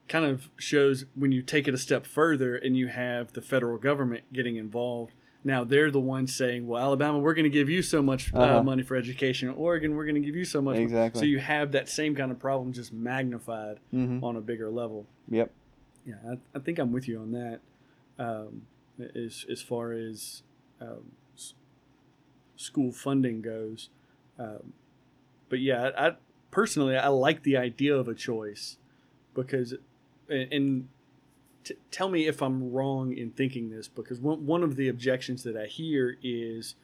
kind of shows when you take it a step further and you have the federal government getting involved now they're the ones saying, "Well, Alabama, we're going to give you so much uh, uh-huh. money for education. Oregon, we're going to give you so much." Exactly. So you have that same kind of problem, just magnified mm-hmm. on a bigger level. Yep. Yeah, I, I think I'm with you on that. Um, as as far as um, school funding goes, um, but yeah, I, I, personally I like the idea of a choice because, and t- tell me if I'm wrong in thinking this because one, one of the objections that I hear is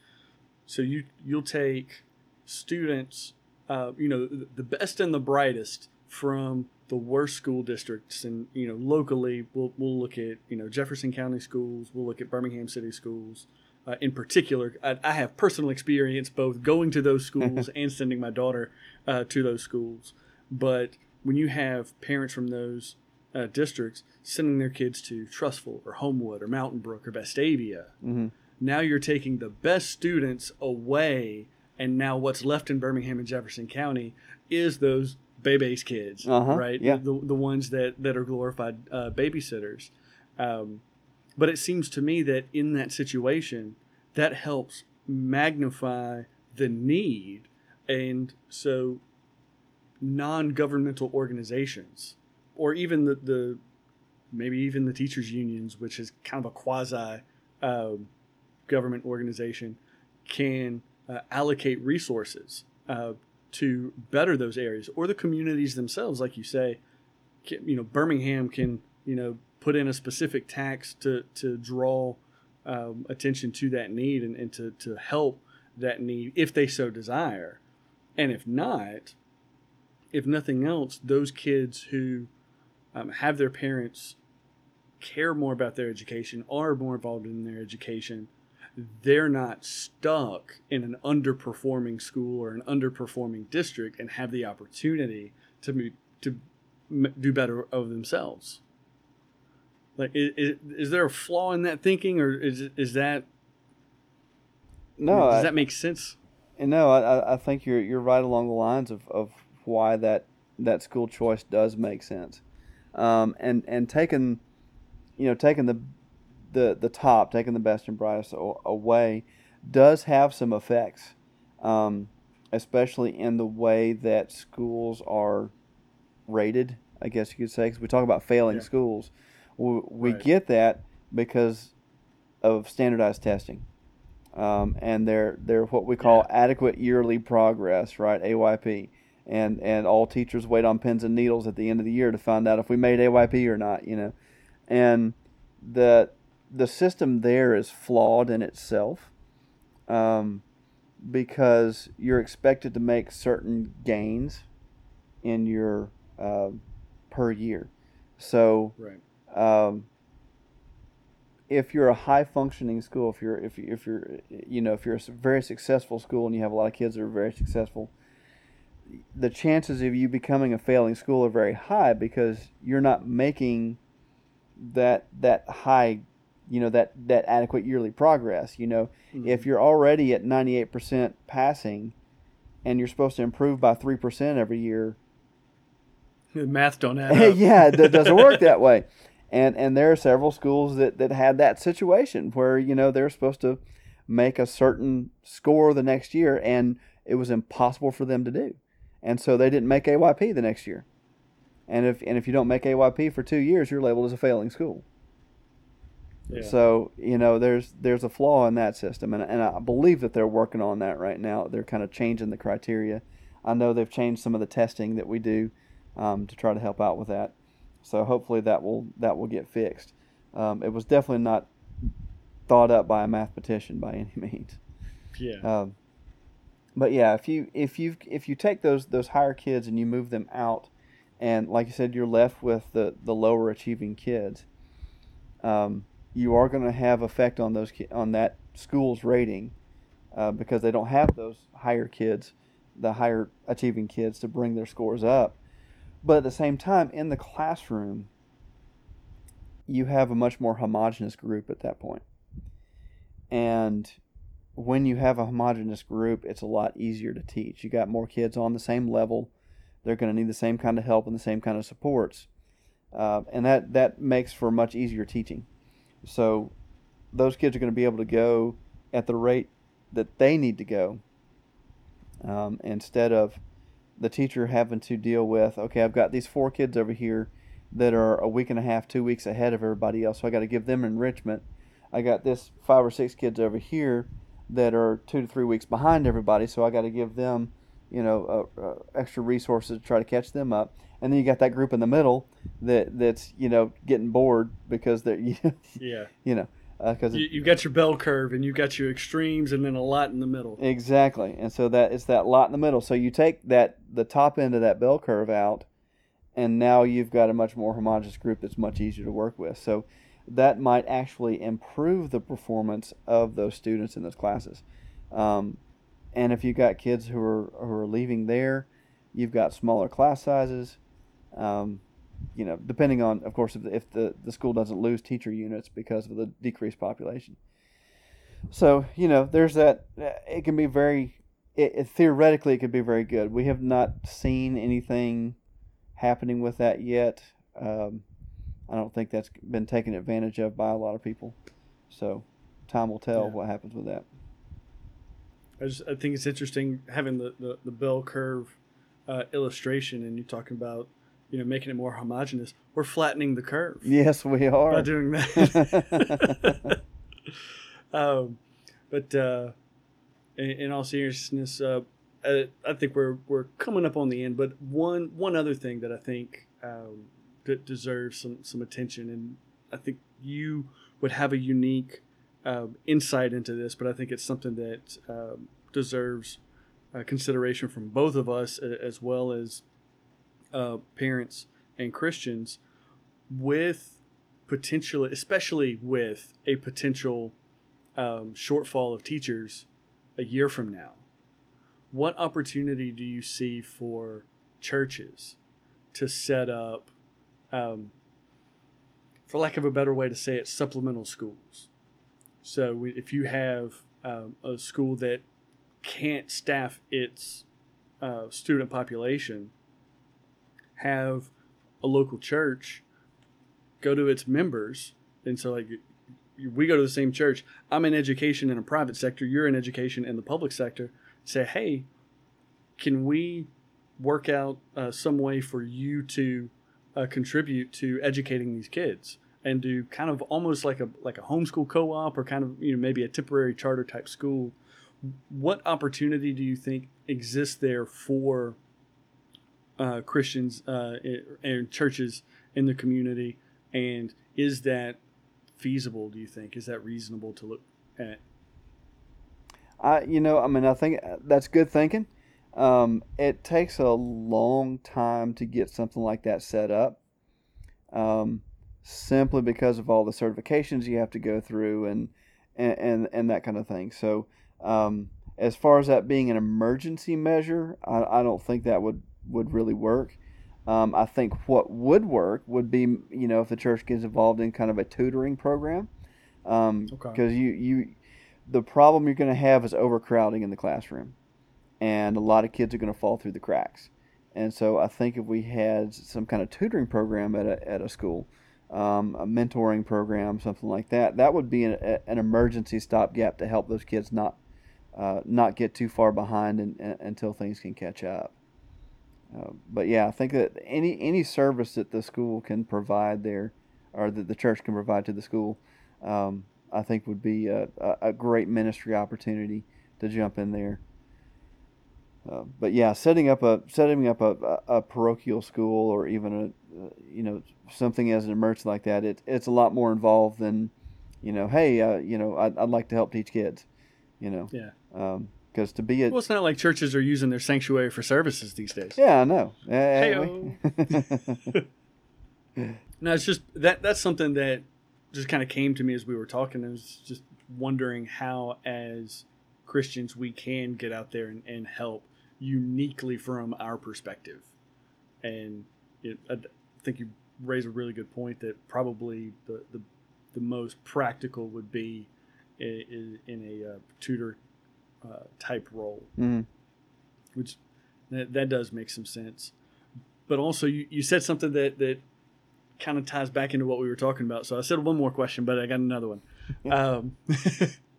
so you you'll take students uh, you know the best and the brightest from the worst school districts and you know locally we'll, we'll look at you know Jefferson County schools we'll look at Birmingham City schools uh, in particular. I, I, have personal experience both going to those schools *laughs* and sending my daughter uh, to those schools. But when you have parents from those uh, districts sending their kids to Trussville or Homewood or Mountain Brook or Vestavia. Mm-hmm. Now you're taking the best students away, and now what's left in Birmingham and Jefferson County is those baby's kids, uh-huh. right? Yeah. The, the ones that, that are glorified uh, babysitters. Um, but it seems to me that in that situation, that helps magnify the need. And so non governmental organizations or even the, the maybe even the teachers unions, which is kind of a quasi uh, government organization, can uh, allocate resources uh, to better those areas, or the communities themselves, like you say. Can, you know, Birmingham can you know put in a specific tax to to draw um, attention to that need and, and to to help that need if they so desire, and if not, if nothing else, those kids who um, have their parents care more about their education, are more involved in their education, they're not stuck in an underperforming school or an underperforming district and have the opportunity to be, to do better of themselves. Like, is, is there a flaw in that thinking, or is is that no? Does I, that make sense? No, I, I think you're you're right along the lines of, of why that that school choice does make sense um, and and taking, you know, taking the the the top, taking the best and brightest away, does have some effects, um, especially in the way that schools are rated. I guess you could say, because we talk about failing yeah. schools, we, we right. get that because of standardized testing. Um, and they're they're what we call yeah. adequate yearly progress, right? AYP and and all teachers wait on pins and needles at the end of the year to find out if we made AYP or not, you know, and the the system there is flawed in itself, um, because you're expected to make certain gains in your uh, per year, so right. Um, if you're a high functioning school, if you're if you, if you're you know if you're a very successful school and you have a lot of kids that are very successful, the chances of you becoming a failing school are very high because you're not making that that high you know that that adequate yearly progress you know mm-hmm. if you're already at 98% passing and you're supposed to improve by 3% every year. The math don't add *laughs* up. yeah, it doesn't work that *laughs* way. And and there are several schools that, that had that situation where, you know, they're supposed to make a certain score the next year and it was impossible for them to do. And so they didn't make AYP the next year. And if and if you don't make AYP for two years, you're labeled as a failing school. Yeah. So you know there's there's a flaw in that system, and and I believe that they're working on that right now. They're kind of changing the criteria. I know they've changed some of the testing that we do um, to try to help out with that. So hopefully that will that will get fixed. Um, it was definitely not thought up by a mathematician by any *laughs* means. Yeah. Um, but yeah, if you if you if you take those those higher kids and you move them out and like you said, you're left with the, the lower achieving kids. Um, you are going to have effect on those on that school's rating uh, because they don't have those higher kids, the higher achieving kids to bring their scores up. But at the same time, in the classroom, you have a much more homogenous group at that. And when you have a homogenous group, it's a lot easier to teach. You got more kids on the same level they're going to need the same kind of help and the same kind of supports, uh, and that that makes for much easier teaching. So those kids are going to be able to go at the rate that they need to go um, instead of the teacher having to deal with okay i've got these four kids over here that are a week and a half two weeks ahead of everybody else so i got to give them enrichment i got this five or six kids over here that are two to three weeks behind everybody so i got to give them you know, uh, uh, extra resources to try to catch them up. And then you got that group in the middle that that's you know getting bored because they're *laughs* you know, yeah you know because uh, you, you got your bell curve and you got your extremes and then a lot in the middle. Exactly, and so that it's that lot in the middle. So you take that the top end of that bell curve out, and now you've got a much more homogenous group that's much easier to work with. So that might actually improve the performance of those students in those classes. Um, and if you've got kids who are who are leaving there, you've got smaller class sizes. Um, you know, depending on, of course, if the, if the, the school doesn't lose teacher units because of the decreased population. So you know, there's that. It can be very. It, it, theoretically, it could be very good. We have not seen anything happening with that yet. Um, I don't think that's been taken advantage of by a lot of people. So, time will tell yeah. what happens with that. I just I think it's interesting having the the, the bell curve uh, illustration, and you're talking about you know making it more homogenous. We're flattening the curve. Yes, we are by doing that. *laughs* um, but uh, in, in, all seriousness, uh, I, I, think we're we're coming up on the end. But one one other thing that I think um, that deserves some some attention, and I think you would have a unique um, insight into this, but I think it's something that um, deserves uh, consideration from both of us as well as uh, parents and Christians with potential, especially with a potential um, shortfall of teachers a year from now. What opportunity do you see for churches to set up, um, for lack of a better way to say it, supplemental schools? So if you have um, a school that can't staff its uh, student population, have a local church go to its members, and so like we go to the same church. I'm in education in a private sector. You're in education in the public sector. Say, hey, can we work out uh, some way for you to uh, contribute to educating these kids? and do kind of almost like a like a homeschool co-op or kind of you know maybe a temporary charter type school. What opportunity do you think exists there for uh, Christians uh, and churches in the community? And is that feasible do you think? Is that reasonable to look at? I you know I mean I think that's good thinking um, it takes a long time to get something like that set up um, simply because of all the certifications you have to go through and and and, and that kind of thing. So um, as far as that being an emergency measure, I, I don't think that would would really work. Um, I think what would work would be you know if the church gets involved in kind of a tutoring program because um, okay. you you the problem you're going to have is overcrowding in the classroom. And a lot of kids are going to fall through the cracks. And so I think if we had some kind of tutoring program at a, at a school, um, a mentoring program, something like that, that would be an, an emergency stopgap to help those kids not uh, not get too far behind and, and, until things can catch up. Uh, but yeah, I think that any any service that the school can provide there, or that the church can provide to the school, um, I think would be a, a, great ministry opportunity to jump in there. Uh, but yeah, setting up a setting up a, a, parochial school or even a uh, you know something as an emergency like that, it, it's a lot more involved than you know. Hey, uh, you know, I'd, I'd like to help teach kids. You know. Yeah. Because um, to be a well, it's not like churches are using their sanctuary for services these days. Yeah, I know. Hey. *laughs* no, it's just that that's something that just kind of came to me as we were talking. I was just wondering how, as Christians, we can get out there and, and help uniquely from our perspective. And it, I think you raise a really good point that probably the, the, the most practical would be in, in a uh, tutor uh, type role, mm. which that, that does make some sense. But also, you, you said something that, that kind of ties back into what we were talking about. So I said one more question, but I got another one. um, *laughs*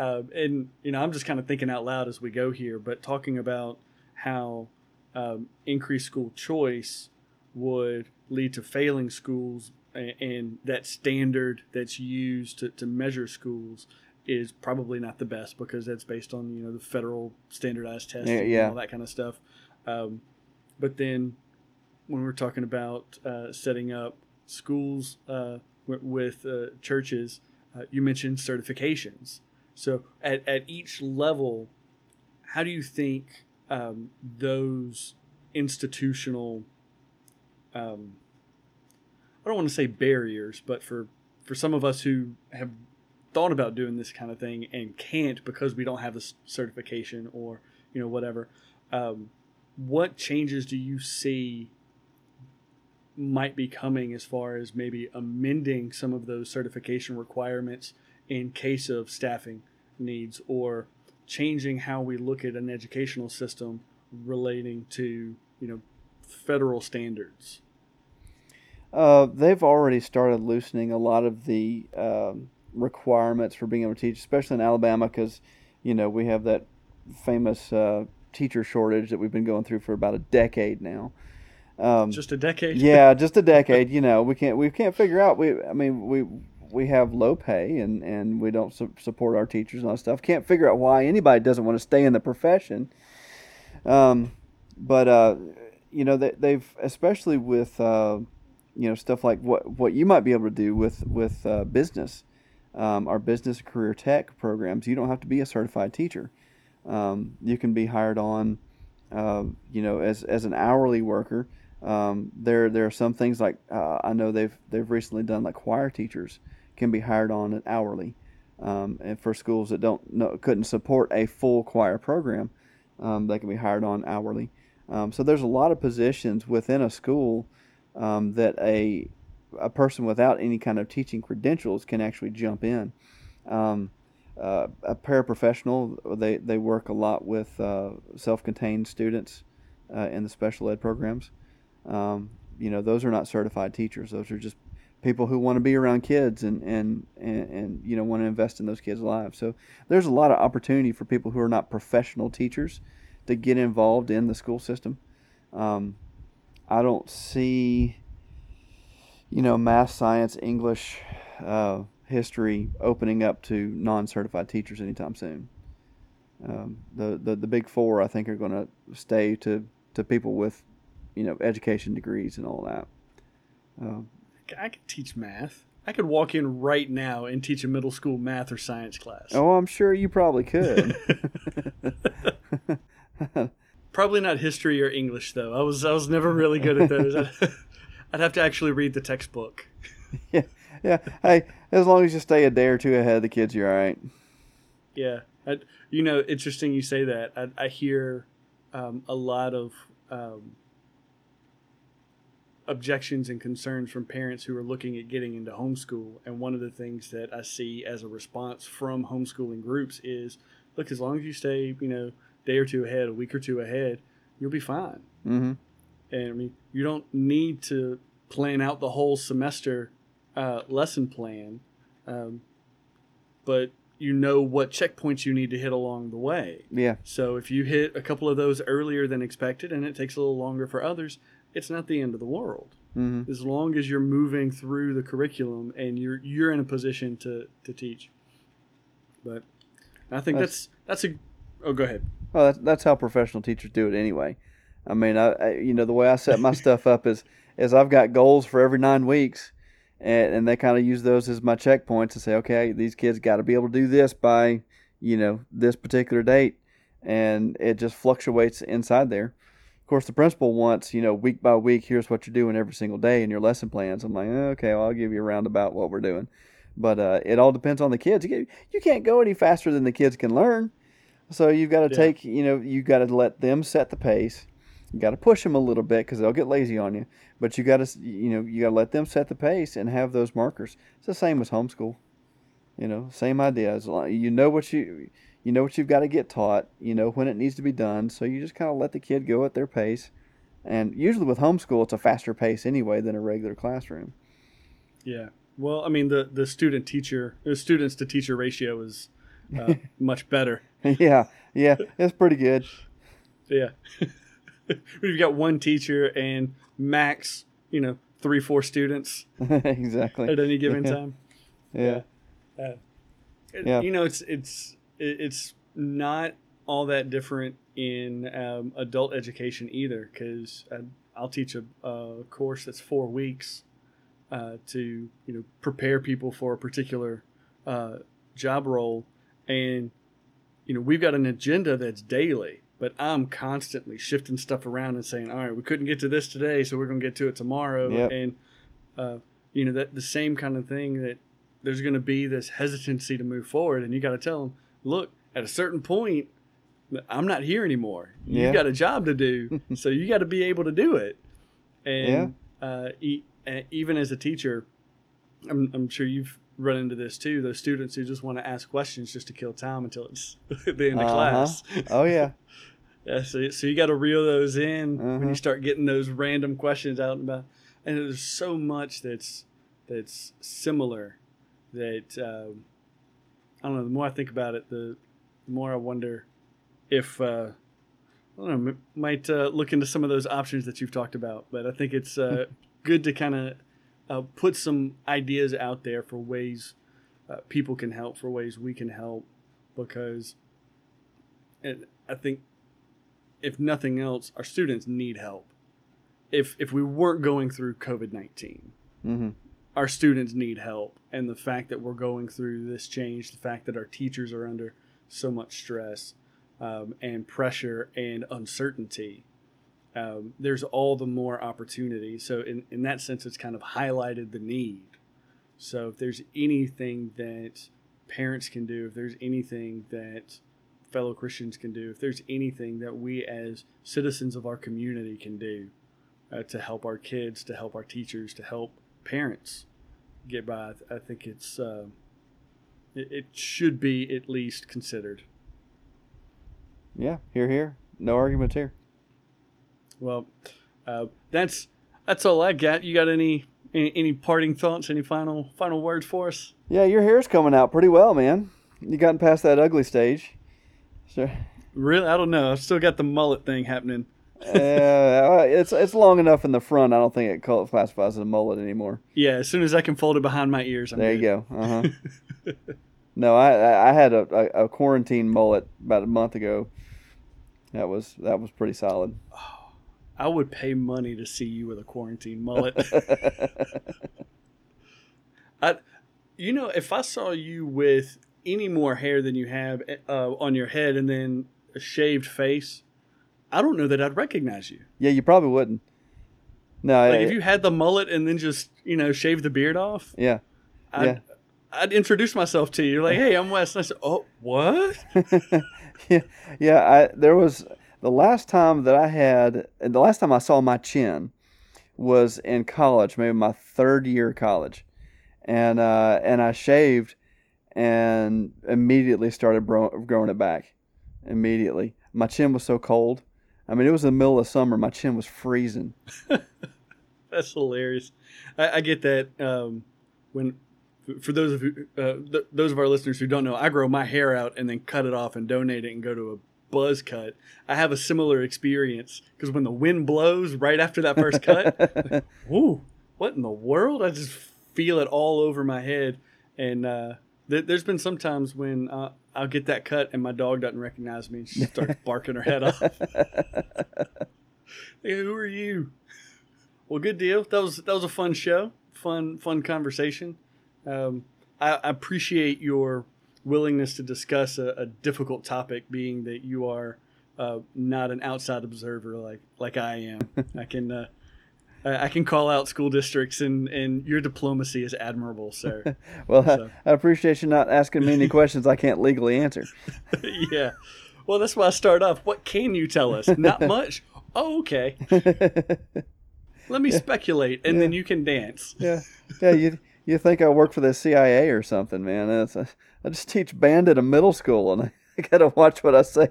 uh, and you know, I'm just kind of thinking out loud as we go here, but talking about how um, increased school choice would lead to failing schools, and, and that standard that's used to, to measure schools is probably not the best because that's based on you know the federal standardized yeah, yeah. and all that kind of stuff. Um, but then when we're talking about uh, setting up schools uh, w- with uh, churches, uh, you mentioned certifications. So at, at each level, how do you think um, those institutional um, I don't want to say barriers, but for for some of us who have thought about doing this kind of thing and can't because we don't have the certification or you know whatever, um, what changes do you see might be coming as far as maybe amending some of those certification requirements in case of staffing needs or changing how we look at an educational system relating to you know federal standards uh, they've already started loosening a lot of the um, requirements for being able to teach especially in alabama because you know we have that famous uh, teacher shortage that we've been going through for about a decade now um, just a decade. yeah, just a *laughs* decade. You know, we can't we can't figure out. We I mean we we have low pay and and we don't su- support our teachers and all that stuff. Can't figure out why anybody doesn't want to stay in the profession. Um, but uh, you know they, they've especially with uh, you know stuff like what what you might be able to do with with uh, business. Um, our business career tech programs, you don't have to be a certified teacher. Um, you can be hired on, uh, you know, as, as an hourly worker um, there there are some things like uh, I know they've they've recently done like choir teachers can be hired on an hourly, um, and for schools that don't know, couldn't support a full choir program, um, they can be hired on hourly. Um, so there's a lot of positions within a school um, that a a person without any kind of teaching credentials can actually jump in. Um, uh, a paraprofessional, they, they work a lot with uh, self-contained students uh, in the special ed programs. Um, you know, those are not certified teachers. Those are just people who want to be around kids and, and, and, and, you know want to invest in those kids' lives. So there's a lot of opportunity for people who are not professional teachers to get involved in the school system. Um, I don't see, you know, math, science, English, uh, history opening up to non-certified teachers anytime soon. Um, the, the the big four, I think, are going to stay to, to people with you know education degrees and all that. Um, I could teach math. I could walk in right now and teach a middle school math or science class. Oh, I'm sure you probably could. *laughs* *laughs* probably not history or English though. I was I was never really good at those. *laughs* I'd have to actually read the textbook. Yeah, yeah. Hey, as long as you stay a day or two ahead of the kids, you're all right. Yeah, I, you know, interesting you say that. I, I hear um, a lot of um, objections and concerns from parents who are looking at getting into homeschool. And one of the things that I see as a response from homeschooling groups is look, as long as you stay, you know, day or two ahead, a week or two ahead, you'll be fine. Mm-hmm. And I mean, you don't need to plan out the whole semester uh, lesson plan, um, but you know what checkpoints you need to hit along the way. Yeah. So if you hit a couple of those earlier than expected and it takes a little longer for others, it's not the end of the world. Mm-hmm. As long as you're moving through the curriculum and you're you're in a position to, to teach. But I think That's- that's that's a oh go ahead. Well, that's, that's how professional teachers do it anyway. I mean, I, I you know the way I set my *laughs* stuff up is is I've got goals for every nine weeks, and, and they kind of use those as my checkpoints and say, okay, these kids got to be able to do this by you know this particular date, and it just fluctuates inside there. Of course, the principal wants you know week by week. Here's what you're doing every single day in your lesson plans. I'm like, okay, well, I'll give you a roundabout what we're doing, but uh, it all depends on the kids. You, can't go any faster than the kids can learn. So you've got to Yeah. take, you know, you've got to let them set the pace. You got to push them a little bit because they'll get lazy on you. But you got to, you know, you got to let them set the pace and have those markers. It's the same as homeschool. You know, same idea. As long, you know what you, you know what you've got to get taught. You know when it needs to be done. So you just kind of let the kid go at their pace. And usually with homeschool, it's a faster pace anyway than a regular classroom. Yeah. Well, I mean the the student teacher the students to teacher ratio is uh, *laughs* much better. yeah, yeah, it's pretty good. Yeah. *laughs* We've got one teacher and max, you know, three, four students *laughs* exactly. at any given time. Yeah. Uh, Yeah. You know, it's it's it- it's not all that different in um, adult education either, because I'll teach a, a course that's four weeks uh, to you know prepare people for a particular uh, job role, and you know we've got an agenda that's daily. But I'm constantly shifting stuff around and saying, "All right, we couldn't get to this today, so we're going to get to it tomorrow." Yep. And uh, you know that the same kind of thing that there's going to be this hesitancy to move forward and you got to tell them look at a certain point i'm not here anymore you Yeah. got a job to do *laughs* so you got to be able to do it and uh, e- uh, even as a teacher I'm, I'm sure you've run into this too those students who just want to ask questions just to kill time until it's *laughs* the end of Uh-huh. class Oh yeah. *laughs* yeah, so, so you got to reel those in when Uh-huh. you start getting those random questions out and about, and there's so much that's that's similar that um, I don't know. The more I think about it, the, the more I wonder if uh, I don't know m- might uh, look into some of those options that you've talked about. But I think it's uh, good to kind of uh, put some ideas out there for ways uh, people can help, for ways we can help, because and I think if nothing else, our students need help. If if we weren't going through COVID nineteen, Mm-hmm. Our students need help, and the fact that we're going through this change, the fact that our teachers are under so much stress um, and pressure and uncertainty, um, there's all the more opportunity. So in in that sense, it's kind of highlighted the need. So if there's anything that parents can do, if there's anything that fellow Christians can do, if there's anything that we as citizens of our community can do uh, to help our kids, to help our teachers, to help parents get by, I, th- I think it's uh, it, it should be at least considered. Yeah. Here, here. No arguments here. Well, uh, that's that's all I got. You got any, any any parting thoughts? Any final final words for us? Yeah, your hair's coming out pretty well, man. You gotten past that ugly stage. Sure. Really, I don't know. I've still got the mullet thing happening. *laughs* uh, it's it's long enough in the front. I don't think it classifies as a mullet anymore. Yeah, as soon as I can fold it behind my ears, I'm there you go. Uh huh. *laughs* no, I I had a, a, a quarantine mullet about a month ago. That was that was pretty solid. I would pay money to see you with a quarantine mullet. *laughs* I, you know, if I saw you with any more hair than you have uh, on your head and then a shaved face, I don't know that I'd recognize you. yeah, you probably wouldn't. No, Like I- if you had the mullet and then just you know shave the beard off, yeah. I'd, Yeah. I'd introduce myself to you. Like, hey, I'm Wes. And I said, oh, what? *laughs* yeah, yeah. I there was the last time that I had the last time I saw my chin was in college, maybe my third year of college, and uh, and I shaved and immediately started bro- growing it back. Immediately, My chin was so cold. I mean, it was the middle of summer. My chin was freezing. *laughs* That's hilarious. I, I get that um, when for those of you, uh, th- those of our listeners who don't know, I grow my hair out and then cut it off and donate it and go to a buzz cut. I have a similar experience because when the wind blows right after that first cut, *laughs* *laughs* ooh, what in the world? I just feel it all over my head. And uh, th- there's been some times when uh, I'll get that cut and my dog doesn't recognize me she starts *laughs* barking her head off. hey, who are you? Well, good deal. That was that was a fun show, fun fun conversation. Um, I, I, appreciate your willingness to discuss a, a difficult topic, being that you are uh, not an outside observer like like I am. *laughs* I can uh, I can call out school districts, and and your diplomacy is admirable, sir. *laughs* well, so. I, *laughs* I appreciate you not asking me any *laughs* questions I can't legally answer. yeah. Well, that's why I start off. What can you tell us? Not much. Oh, okay. Let me yeah. speculate, and yeah. then you can dance. Yeah, yeah. You you think I work for the CIA or something, man? That's A, I just teach band at a middle school, and I gotta watch what I say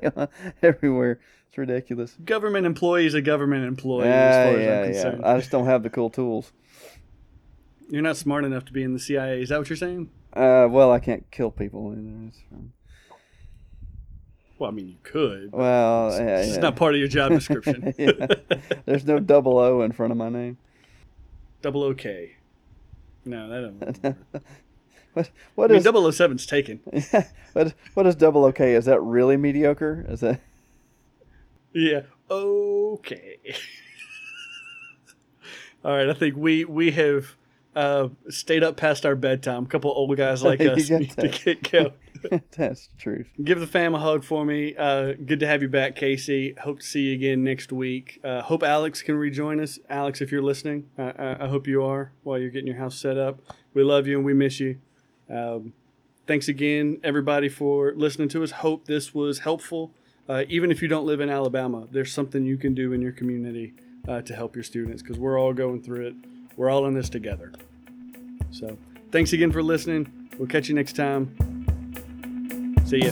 everywhere. It's ridiculous. Government employee is a government employee, uh, as far yeah, as I'm concerned. Yeah. I just don't have the cool tools. You're not smart enough to be in the CIA. Is that what you're saying? Uh, well, I can't kill people either. Well, I mean, you could. Well, it's, yeah, it's yeah. not part of your job *laughs* description. *laughs* There's no double O in front of my name. Double OK. No, that doesn't *laughs* what, what I is, mean, 007's taken. what, what is double OK? Is that really mediocre? Is that. Yeah. Okay. *laughs* All right. I think we we have uh, stayed up past our bedtime. A couple old guys *laughs* like us need to get going. *laughs* That's the truth. Give the fam a hug for me. Uh, good to have you back, Casey. Hope to see you again next week. Uh, hope Alex can rejoin us. Alex, if you're listening, I, I, hope you are while you're getting your house set up. We love you and we miss you. Um, thanks again, everybody, for listening to us. Hope this was helpful. Uh, even if you don't live in Alabama, there's something you can do in your community uh, to help your students because we're all going through it. We're all in this together. So, thanks again for listening. We'll catch you next time. See ya.